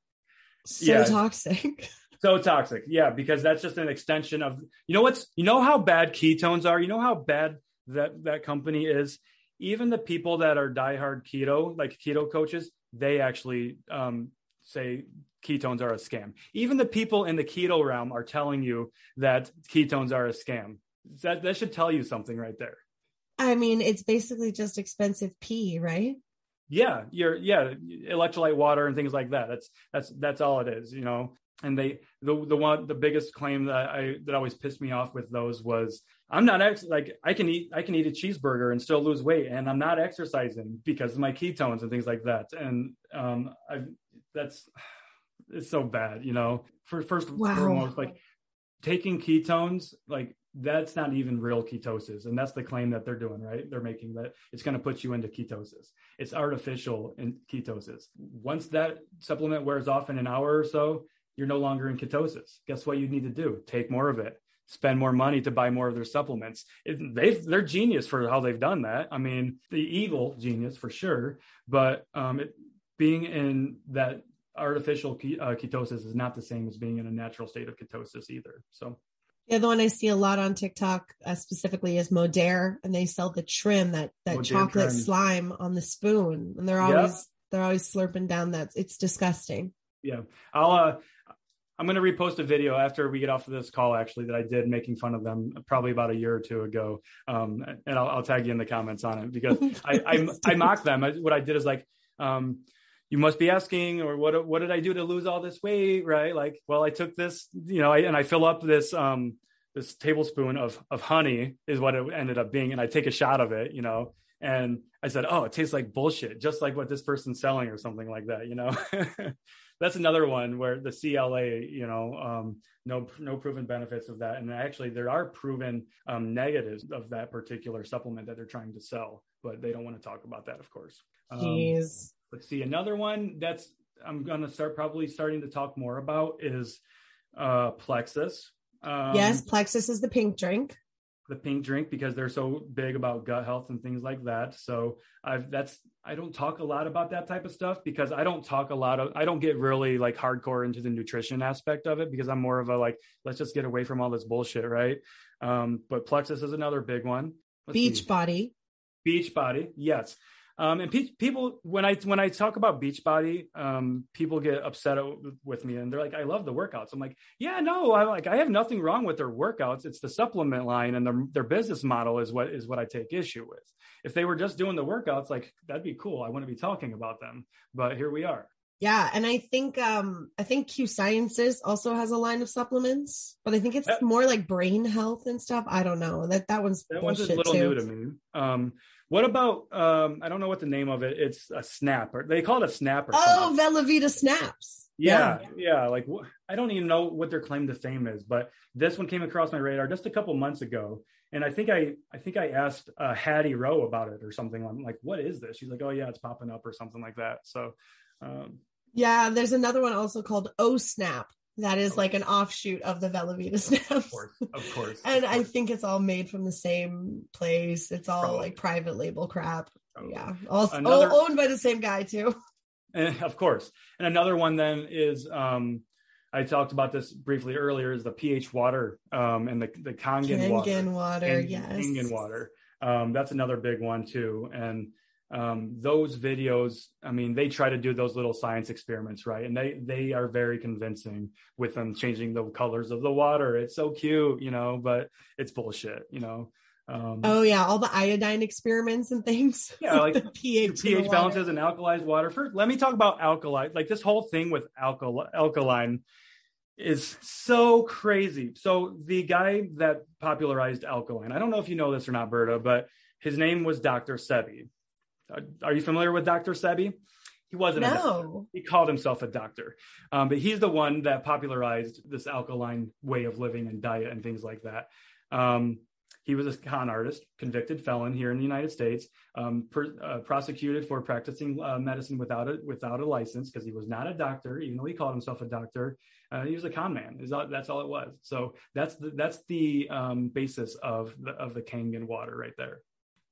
so yeah. toxic. so toxic, yeah, because that's just an extension of you know what's you know how bad ketones are. You know how bad that that company is. Even the people that are diehard keto, like keto coaches, they actually um, say ketones are a scam. Even the people in the keto realm are telling you that ketones are a scam. That that should tell you something right there. I mean, it's basically just expensive pee, right? Yeah, you're yeah, electrolyte water and things like that. That's that's that's all it is, you know. And they the the one the biggest claim that I that always pissed me off with those was I'm not ex- like I can eat I can eat a cheeseburger and still lose weight and I'm not exercising because of my ketones and things like that. And um I that's it's so bad, you know. For first wow. foremost, like taking ketones, like that's not even real ketosis and that's the claim that they're doing right? They're making that it's going to put you into ketosis. It's artificial in ketosis. Once that supplement wears off in an hour or so you're no longer in ketosis. Guess what you need to do? Take more of it. Spend more money to buy more of their supplements. They they're genius for how they've done that. I mean the evil genius for sure but um, it, being in that artificial uh, ketosis is not the same as being in a natural state of ketosis either so the other one I see a lot on TikTok uh, specifically is Modere, and they sell the trim that that Modere chocolate trim. slime on the spoon, and they're always yep. they're always slurping down that. It's disgusting. Yeah, I'll. uh I'm going to repost a video after we get off of this call, actually, that I did making fun of them probably about a year or two ago. Um, and I'll, I'll, tag you in the comments on it because I, I, I mock them. I, what I did is like, um, you must be asking, or what, what did I do to lose all this weight? Right. Like, well, I took this, you know, I, and I fill up this, um, this tablespoon of, of honey is what it ended up being. And I take a shot of it, you know, and I said, Oh, it tastes like bullshit, just like what this person's selling or something like that, you know? That's another one where the CLA, you know, um, no, no proven benefits of that. And actually there are proven um, negatives of that particular supplement that they're trying to sell, but they don't want to talk about that, of course. Um, Jeez let's see another one that's i'm going to start probably starting to talk more about is uh plexus. Um, yes plexus is the pink drink. The pink drink because they're so big about gut health and things like that. So i've that's i don't talk a lot about that type of stuff because i don't talk a lot of i don't get really like hardcore into the nutrition aspect of it because i'm more of a like let's just get away from all this bullshit right? Um but plexus is another big one. Let's beach see. body. Beach body yes um, and pe- people, when I when I talk about Beachbody, um, people get upset with me, and they're like, "I love the workouts." I'm like, "Yeah, no, I like I have nothing wrong with their workouts. It's the supplement line and their their business model is what is what I take issue with. If they were just doing the workouts, like that'd be cool. I wouldn't be talking about them, but here we are. Yeah, and I think um I think Q Sciences also has a line of supplements, but I think it's more like brain health and stuff. I don't know. That that one's that one's a little too. new to me. Um what about um I don't know what the name of it. It's a snapper. they call it a snap or Oh, Velovita snaps. Yeah, yeah, yeah. Like I don't even know what their claim to fame is, but this one came across my radar just a couple months ago, and I think I I think I asked uh, Hattie Rowe about it or something. I'm like, what is this? She's like, oh yeah, it's popping up or something like that. So, um, yeah, there's another one also called O Snap, that is like an offshoot of the Velovita snaps. Of course, of course. and of course. I think it's all made from the same place. It's all Probably. like private label crap. Probably. Yeah, all, Another, all, owned by the same guy too. And of course, and another one then is um, I talked about this briefly earlier is the pH water um, and the the Kangen, Kangen water. water, yes. Kangen water. Um, that's another big one too, and um, those videos i mean they try to do those little science experiments right? And they they are very convincing with them changing the colors of the water. It's so cute you know but it's bullshit you know? Um, oh yeah all the iodine experiments and things. Yeah like the ph ph balances and alkalized water. First let me talk about alkali like this whole thing with alkali- alkaline is so crazy. So the guy that popularized alkaline i don't know if you know this or not berta but his name was dr sebi are you familiar with Dr. Sebi? He wasn't no. a doctor. He called himself a doctor. Um, but he's the one that popularized this alkaline way of living and diet and things like that. Um, he was a con artist, convicted felon here in the United States, um, per, uh, prosecuted for practicing uh, medicine without a without a license because he was not a doctor, even though he called himself a doctor. Uh, he was a con man. All, that's all it was. So that's the, that's the um, basis of the of the Kangen water right there.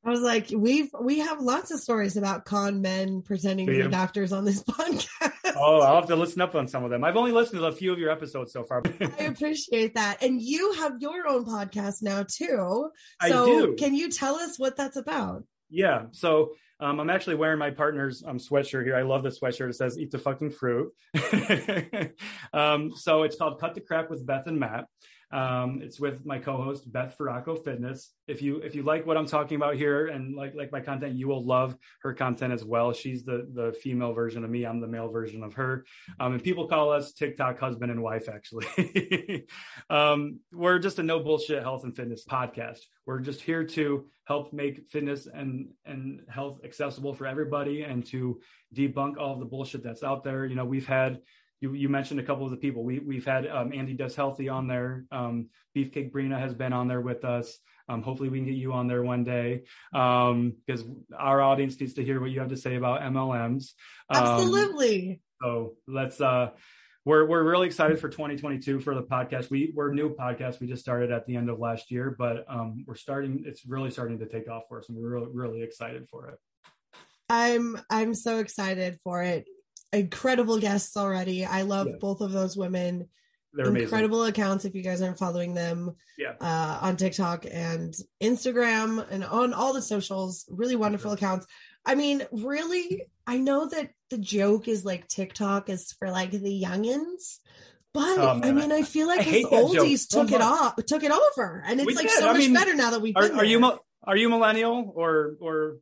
I was like, we've we have lots of stories about con men pretending to be doctors on this podcast. Oh, I'll have to listen up on some of them. I've only listened to a few of your episodes so far. I appreciate that. And you have your own podcast now too. So I do. can you tell us what that's about? Yeah. So um, I'm actually wearing my partner's um, sweatshirt here. I love the sweatshirt. It says "Eat the fucking fruit." um, so it's called "Cut the Crap" with Beth and Matt. Um, it's with my co-host Beth Ferraco Fitness. If you if you like what I'm talking about here and like like my content, you will love her content as well. She's the the female version of me. I'm the male version of her. Um, and people call us TikTok husband and wife. Actually, um, we're just a no bullshit health and fitness podcast. We're just here to help make fitness and and health accessible for everybody and to debunk all the bullshit that's out there. You know, we've had you, you mentioned a couple of the people we we've had um, Andy Does Healthy on there. Um, Beefcake Brina has been on there with us. Um, hopefully we can get you on there one day because um, our audience needs to hear what you have to say about MLMs. Um, Absolutely. So let's uh, we're we're really excited for 2022 for the podcast. We we're new podcast. We just started at the end of last year, but um, we're starting. It's really starting to take off for us, and we're really really excited for it. I'm I'm so excited for it. Incredible guests already. I love yeah. both of those women. They're incredible amazing. accounts if you guys aren't following them yeah. uh, on TikTok and Instagram and on all the socials. Really wonderful accounts. I mean, really, I know that the joke is like TikTok is for like the youngins, but oh, I mean, I feel like his oldies took it off, took it over, and it's we like did. so I much mean, better now that we've. Are, are you are you millennial or or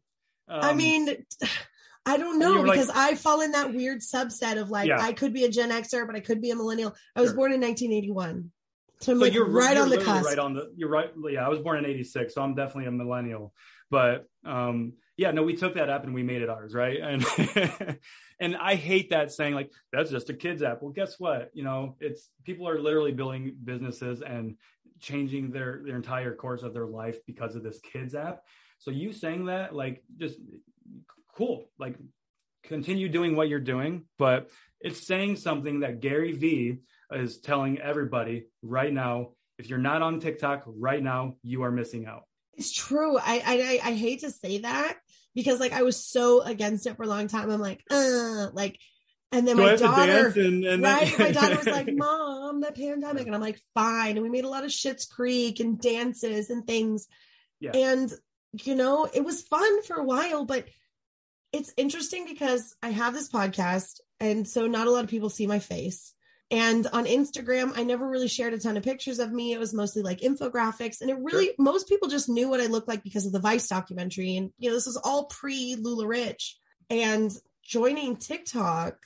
um, I mean, I don't know because like, I fall in that weird subset of like yeah. I could be a Gen Xer, but I could be a millennial. I was sure. born in 1981. So I'm so like you're right you're on the cusp. Right on the you're right. Yeah, I was born in 86, so I'm definitely a millennial. But um yeah, no, we took that app and we made it ours, right? And and I hate that saying like that's just a kids app. Well, guess what? You know, it's people are literally building businesses and changing their their entire course of their life because of this kids app. So you saying that, like, just cool, like, continue doing what you're doing, but it's saying something that Gary Vee is telling everybody right now. If you're not on TikTok right now, you are missing out. It's true. I I I hate to say that because like I was so against it for a long time. I'm like, uh, like and then my daughter, and, and right? my daughter was like, "Mom, the pandemic," and I'm like, "Fine." And we made a lot of Schitt's Creek and dances and things. Yeah. And you know, it was fun for a while, but it's interesting because I have this podcast. And so not a lot of people see my face. And on Instagram, I never really shared a ton of pictures of me. It was mostly like infographics. And it really, sure. most people just knew what I looked like because of the Vice documentary. And, you know, this was all pre LuLaRich. And joining TikTok,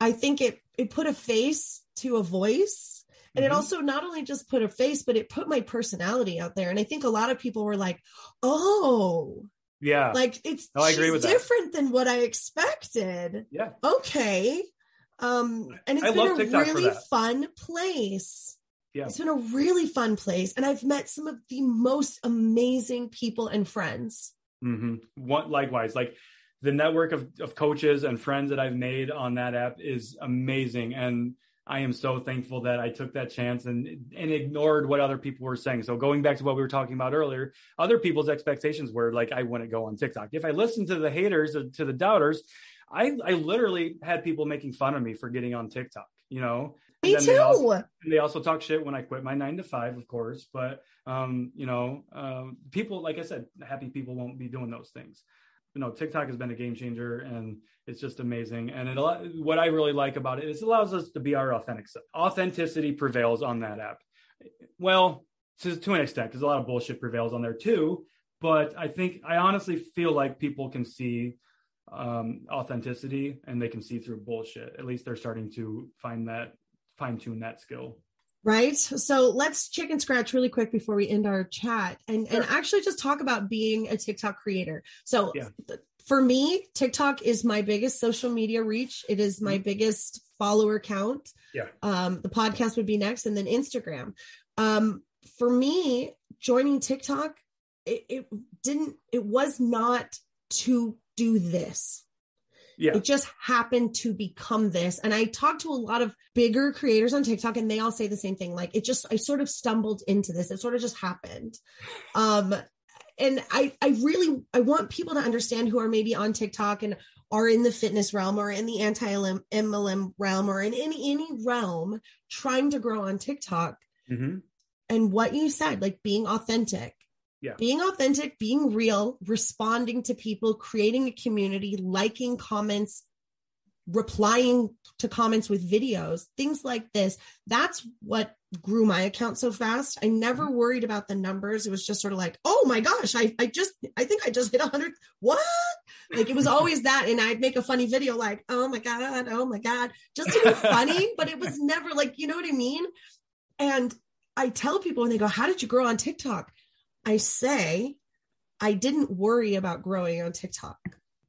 I think it, it put a face to a voice and mm-hmm. it also not only just put a face, but it put my personality out there. And I think a lot of people were like, oh, yeah. Like it's no, I agree with different that. than what I expected. Yeah. Okay. Um, and it's I been a TikTok really fun place. Yeah. It's been a really fun place. And I've met some of the most amazing people and friends. Mm-hmm. What likewise, like the network of, of coaches and friends that I've made on that app is amazing. And I am so thankful that I took that chance and and ignored what other people were saying. So going back to what we were talking about earlier, other people's expectations were like I wouldn't go on TikTok. If I listened to the haters, uh, to the doubters, I I literally had people making fun of me for getting on TikTok. You know, me too. They also, they also, talk shit when I quit my nine to five, of course. But um, you know, um, people like I said, happy people won't be doing those things you know TikTok has been a game changer and it's just amazing. And it what I really like about it is it allows us to be our authentic Authenticity prevails on that app. Well, to, to an extent, because a lot of bullshit prevails on there too. But I think I honestly feel like people can see um, authenticity and they can see through bullshit. At least they're starting to find that fine tune that skill right so let's chicken scratch really quick before we end our chat and sure. and actually just talk about being a tiktok creator so yeah. For me tiktok is my biggest social media reach it is my mm-hmm. biggest follower count yeah um the podcast would be next and then instagram um for me joining tiktok it, it didn't it was not to do this yeah. It just happened to become this. And I talked to a lot of bigger creators on TikTok and they all say the same thing. Like it just, I sort of stumbled into this. It sort of just happened. Um, and I, I really, I want people to understand who are maybe on TikTok and are in the fitness realm or in the anti MLM realm or in any, any realm trying to grow on TikTok. Mm-hmm. And what you said, like being authentic, yeah. being authentic, being real, responding to people, creating a community, liking comments, replying to comments with videos, things like this. That's what grew my account so fast. I never mm-hmm. worried about the numbers. It was just sort of like, oh my gosh, I, I just, I think I just hit a hundred. What? Like it was always that. And I'd make a funny video like, oh my God, oh my God, just to be funny, but it was never like, you know what I mean? And I tell people when they go, how did you grow on TikTok? I say I didn't worry about growing on TikTok.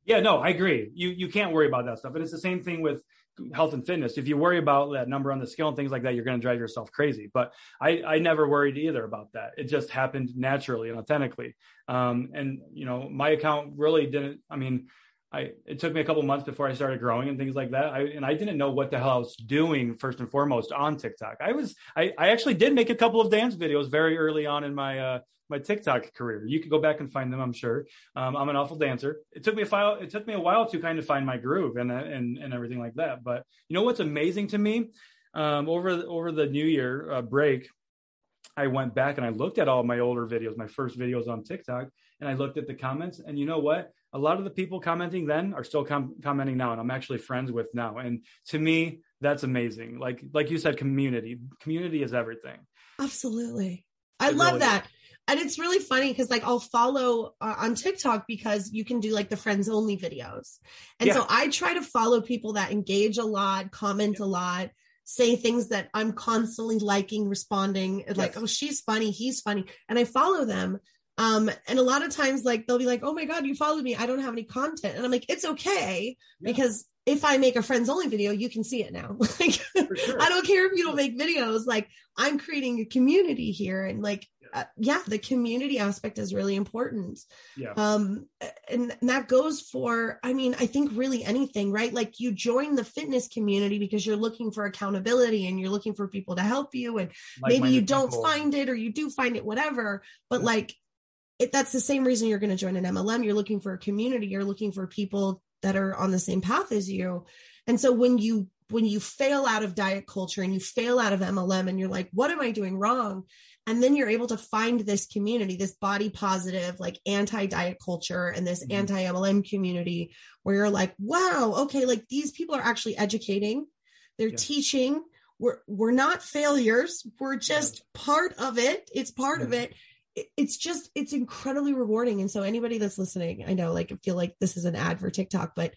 Yeah, no, I agree. You you can't worry about that stuff. And it's the same thing with health and fitness. If you worry about that number on the scale and things like that, you're going to drive yourself crazy. But I, I never worried either about that. It just happened naturally and authentically. Um, and you know, my account really didn't. I mean, I it took me a couple months before I started growing and things like that. I and I didn't know what the hell I was doing first and foremost on TikTok. I was I, I actually did make a couple of dance videos very early on in my uh my TikTok career. You could go back and find them, I'm sure. Um, I'm an awful dancer. It took me a while. It took me a while to kind of find my groove and and and everything like that. But you know what's amazing to me? Um, over over the New Year uh, break, I went back and I looked at all my older videos, my first videos on TikTok, and I looked at the comments. And you know what? A lot of the people commenting then are still com- commenting now and i'm actually friends with now and to me that's amazing like like you said community community is everything absolutely i it love really that is. and it's really funny because like i'll follow uh, on tiktok because you can do like the friends only videos and yeah. so i try to follow people that engage a lot comment yeah. a lot say things that i'm constantly liking responding yes. like oh she's funny he's funny and i follow them um, and a lot of times, like they'll be like, "Oh my god, you followed me. I don't have any content," and I'm like, "It's okay yeah. because if I make a friends only video, you can see it now. like, sure. I don't care if you don't make videos. Like, I'm creating a community here, and like, yeah. Uh, yeah, the community aspect is really important. Yeah. Um, and, and that goes for, I mean, I think really anything, right? Like, you join the fitness community because you're looking for accountability and you're looking for people to help you, and like maybe you don't find it or you do find it, whatever. But yeah. like, it, that's the same reason you're going to join an MLM. You're looking for a community. You're looking for people that are on the same path as you. And so when you when you fail out of diet culture and you fail out of MLM and you're like, what am I doing wrong? And then you're able to find this community, this body positive, like anti diet culture and this mm-hmm. anti MLM community where you're like, wow, okay, like these people are actually educating, they're yeah. teaching. We're, we're not failures. We're just yeah. part of it. It's part yeah. of it it's just it's incredibly rewarding. And so anybody that's listening i know like i feel like this is an ad for tiktok but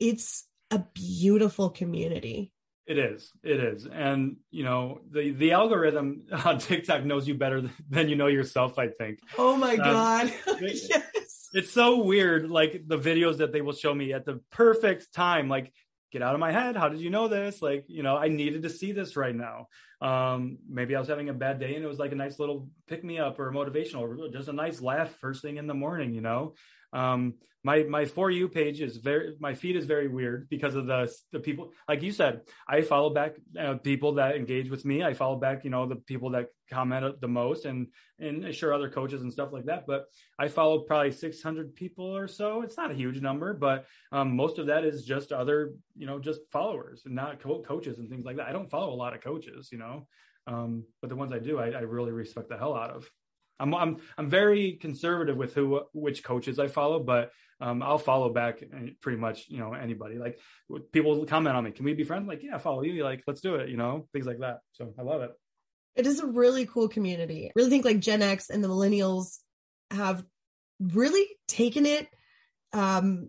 it's a beautiful community. It is. It is. And you know the the algorithm on tiktok knows you better than you know yourself i think. Oh my um, god. yes. it's so weird like the videos that they will show me at the perfect time. Like get out of my head. How did you know this? Like, you know, I needed to see this right now. Um, maybe I was having a bad day and it was like a nice little pick me up or motivational or just a nice laugh first thing in the morning, you know? Um, my my for you page is very my feed is very weird because of the the people like you said i follow back uh, people that engage with me. I follow back you know the people that comment the most and and sure other coaches and stuff like that. But i follow probably 600 people or so. It's not a huge number but um, most of that is just other you know just followers and not co- coaches and things like that. I don't follow a lot of coaches you know um, but the ones i do I, I really respect the hell out of I'm I'm I'm very conservative with who which coaches I follow, but um, I'll follow back pretty much you know anybody. Like people comment on me, can we be friends? Like yeah, follow you. Like let's do it. You know things like that. So I love it. It is a really cool community. I really think like Gen X and the millennials have really taken it um,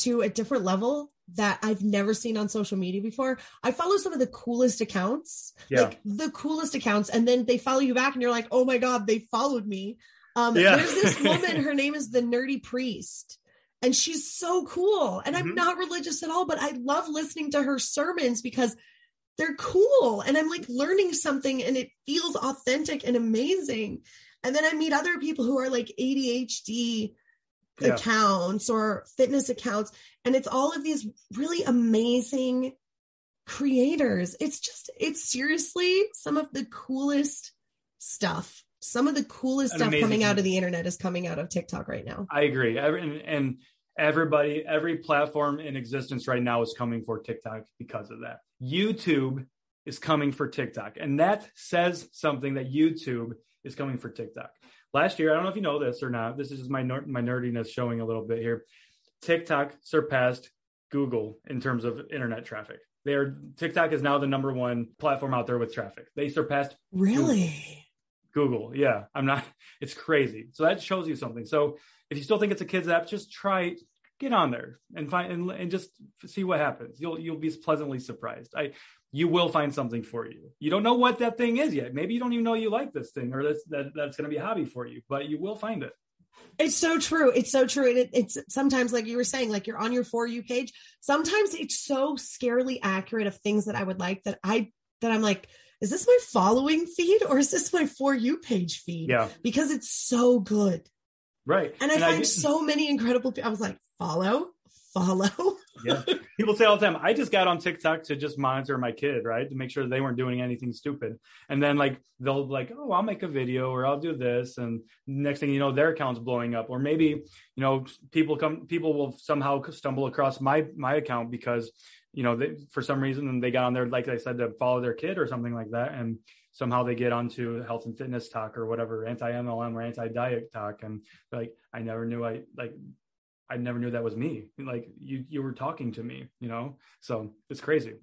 to a different level that I've never seen on social media before. I follow some of the coolest accounts, yeah. like the coolest accounts, and then they follow you back, and you're like, oh my god, they followed me. Um, yeah. There's this woman, her name is the Nerdy Priest, and she's so cool. And mm-hmm. I'm not religious at all, but I love listening to her sermons because they're cool, and I'm like learning something, and it feels authentic and amazing. And then I meet other people who are like ADHD yeah. accounts or fitness accounts. And it's all of these really amazing creators. It's just it's seriously some of the coolest stuff. Some of the coolest An stuff coming thing. out of the internet is coming out of tiktok right now. I agree. And, and everybody every platform in existence right now is coming for tiktok because of that. Youtube is coming for tiktok. And that says something that youtube is coming for tiktok last year, I don't know if you know this or not. This is just my my nerdiness showing a little bit here. TikTok surpassed Google in terms of internet traffic. They are TikTok is now the number one platform out there with traffic. They surpassed really Google. Google. Yeah, I'm not. It's crazy. So that shows you something. So if you still think it's a kids app, just try get on there and find and, and just see what happens. You'll you'll be pleasantly surprised. I you will find something for you. You don't know what that thing is yet. Maybe you don't even know you like this thing or that's that, that's going to be a hobby for you, but you will find it. It's so true. It's so true. And it, it's sometimes like you were saying, like you're on your for you page. Sometimes it's so scarily accurate of things that I would like that I that I'm like, is this my following feed or is this my for you page feed? Yeah. Because it's so good. Right. And I find I, so many incredible I was like, follow, follow. yeah. People say all the time, I just got on TikTok to just monitor my kid, right? To make sure they weren't doing anything stupid. And then like they'll like, oh, I'll make a video or I'll do this. And next thing you know, their account's blowing up. Or maybe, you know, people come people will somehow stumble across my my account because, you know, they, for some reason they got on there, like I said, to follow their kid or something like that. And somehow they get onto health and fitness talk or whatever, anti MLM or anti diet talk. And like, I never knew I like I never knew that was me. Like you, you were talking to me, you know? So it's crazy.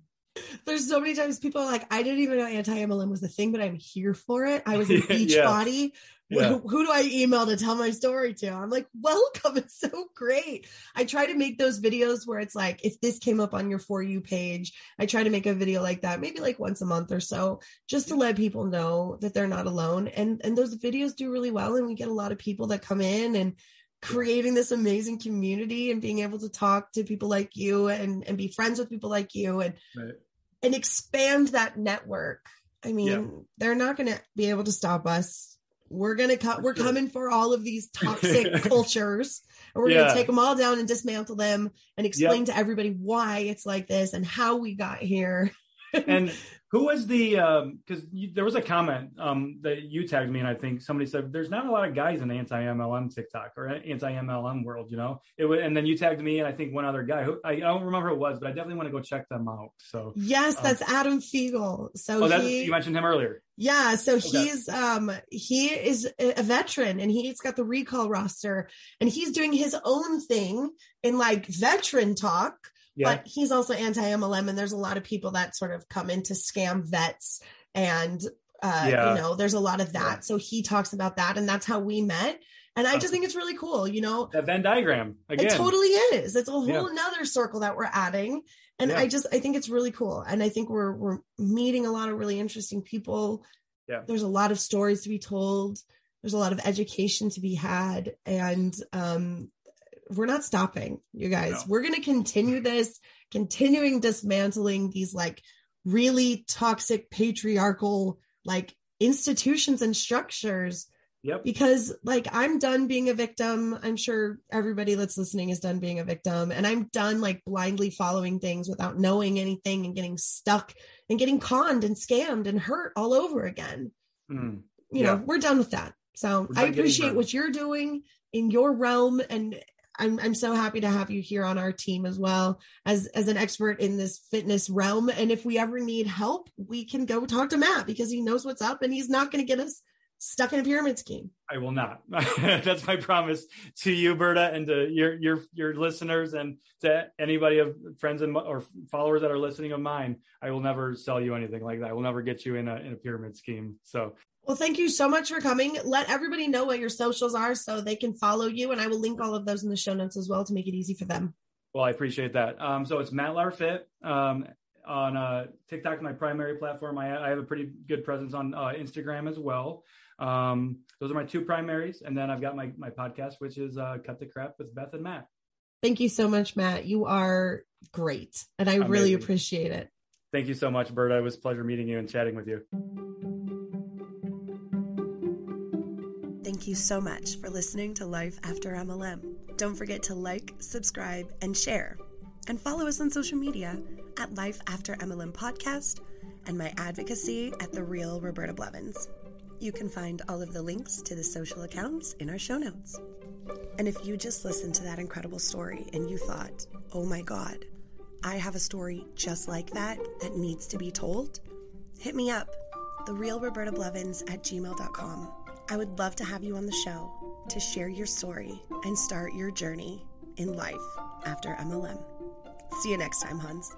There's so many times people are like, I didn't even know anti MLM was a thing, but I'm here for it. I was in Beachbody. yeah. Who, who, do I email to tell my story to? I'm like, welcome. It's so great. I try to make those videos where it's like, if this came up on your For You page, I try to make a video like that, maybe like once a month or so, just to let people know that they're not alone. And, and those videos do really well. And we get a lot of people that come in and creating this amazing community and being able to talk to people like you and and be friends with people like you and right. and expand that network i mean yeah. they're not going to be able to stop us we're going to cut we're coming for all of these toxic cultures and we're yeah. going to take them all down and dismantle them and explain yep. to everybody why it's like this and how we got here and who was the because um, there was a comment um, that you tagged me and I think somebody said there's not a lot of guys in anti MLM TikTok or anti MLM world, you know. It was, and then you tagged me and I think one other guy who I, I, don't remember who it was, but I definitely want to go check them out. So yes, um, that's Adam Fiegel. So oh, he, you mentioned him earlier. Yeah, so okay. he's um he is a veteran and he's got the recall roster and he's doing his own thing in like veteran talk yeah. but he's also anti MLM, and there's a lot of people that sort of come in to scam vets, and uh, yeah. you know, there's a lot of that. Yeah. So he talks about that, and that's how we met. And I just think it's really cool, you know. That Venn diagram again. It totally is. It's a whole yeah. another circle that we're adding. And I just I think it's really cool. And I think we're we're meeting a lot of really interesting people. Yeah. There's a lot of stories to be told. There's a lot of education to be had. And um we're not stopping, you guys. No. We're going to continue this, continuing dismantling these like really toxic patriarchal like institutions and structures. Yep. Because like I'm done being a victim. I'm sure everybody that's listening is done being a victim. And I'm done like blindly following things without knowing anything and getting stuck and getting conned and scammed and hurt all over again. Mm. You yeah. know, we're done with that. So I appreciate what you're doing in your realm and I'm I'm so happy to have you here on our team as well as as an expert in this fitness realm. And if we ever need help, we can go talk to Matt because he knows what's up and he's not going to get us stuck in a pyramid scheme. I will not. That's my promise to you, Berta, and to your your your listeners, and to anybody of friends and or followers that are listening of mine. I will never sell you anything like that. I will never get you in a in a pyramid scheme. So well, thank you so much for coming. Let everybody know what your socials are so they can follow you. And I will link all of those in the show notes as well to make it easy for them. Well, I appreciate that. Um, so it's Matt Laarfit um, on uh, TikTok, my primary platform. I, I, have a pretty good presence on uh, Instagram as well. Um, those are my two primaries. And then I've got my, my podcast, which is uh, Cut the Crap with Beth and Matt. Thank you so much, Matt. You are great. And I Amazing. really appreciate it. Thank you so much, Berta. It was a pleasure meeting you and chatting with you. Thank you so much for listening to Life After MLM. Don't forget to like, subscribe, and share. And follow us on social media at Life After MLM Podcast and my advocacy at The Real Roberta Blevins. You can find all of the links to the social accounts in our show notes. And if you just listened to that incredible story and you thought, oh my God, I have a story just like that that needs to be told, hit me up, therealrobertablevins at gmail.com. I would love to have you on the show to share your story and start your journey in life after MLM. See you next time, Huns.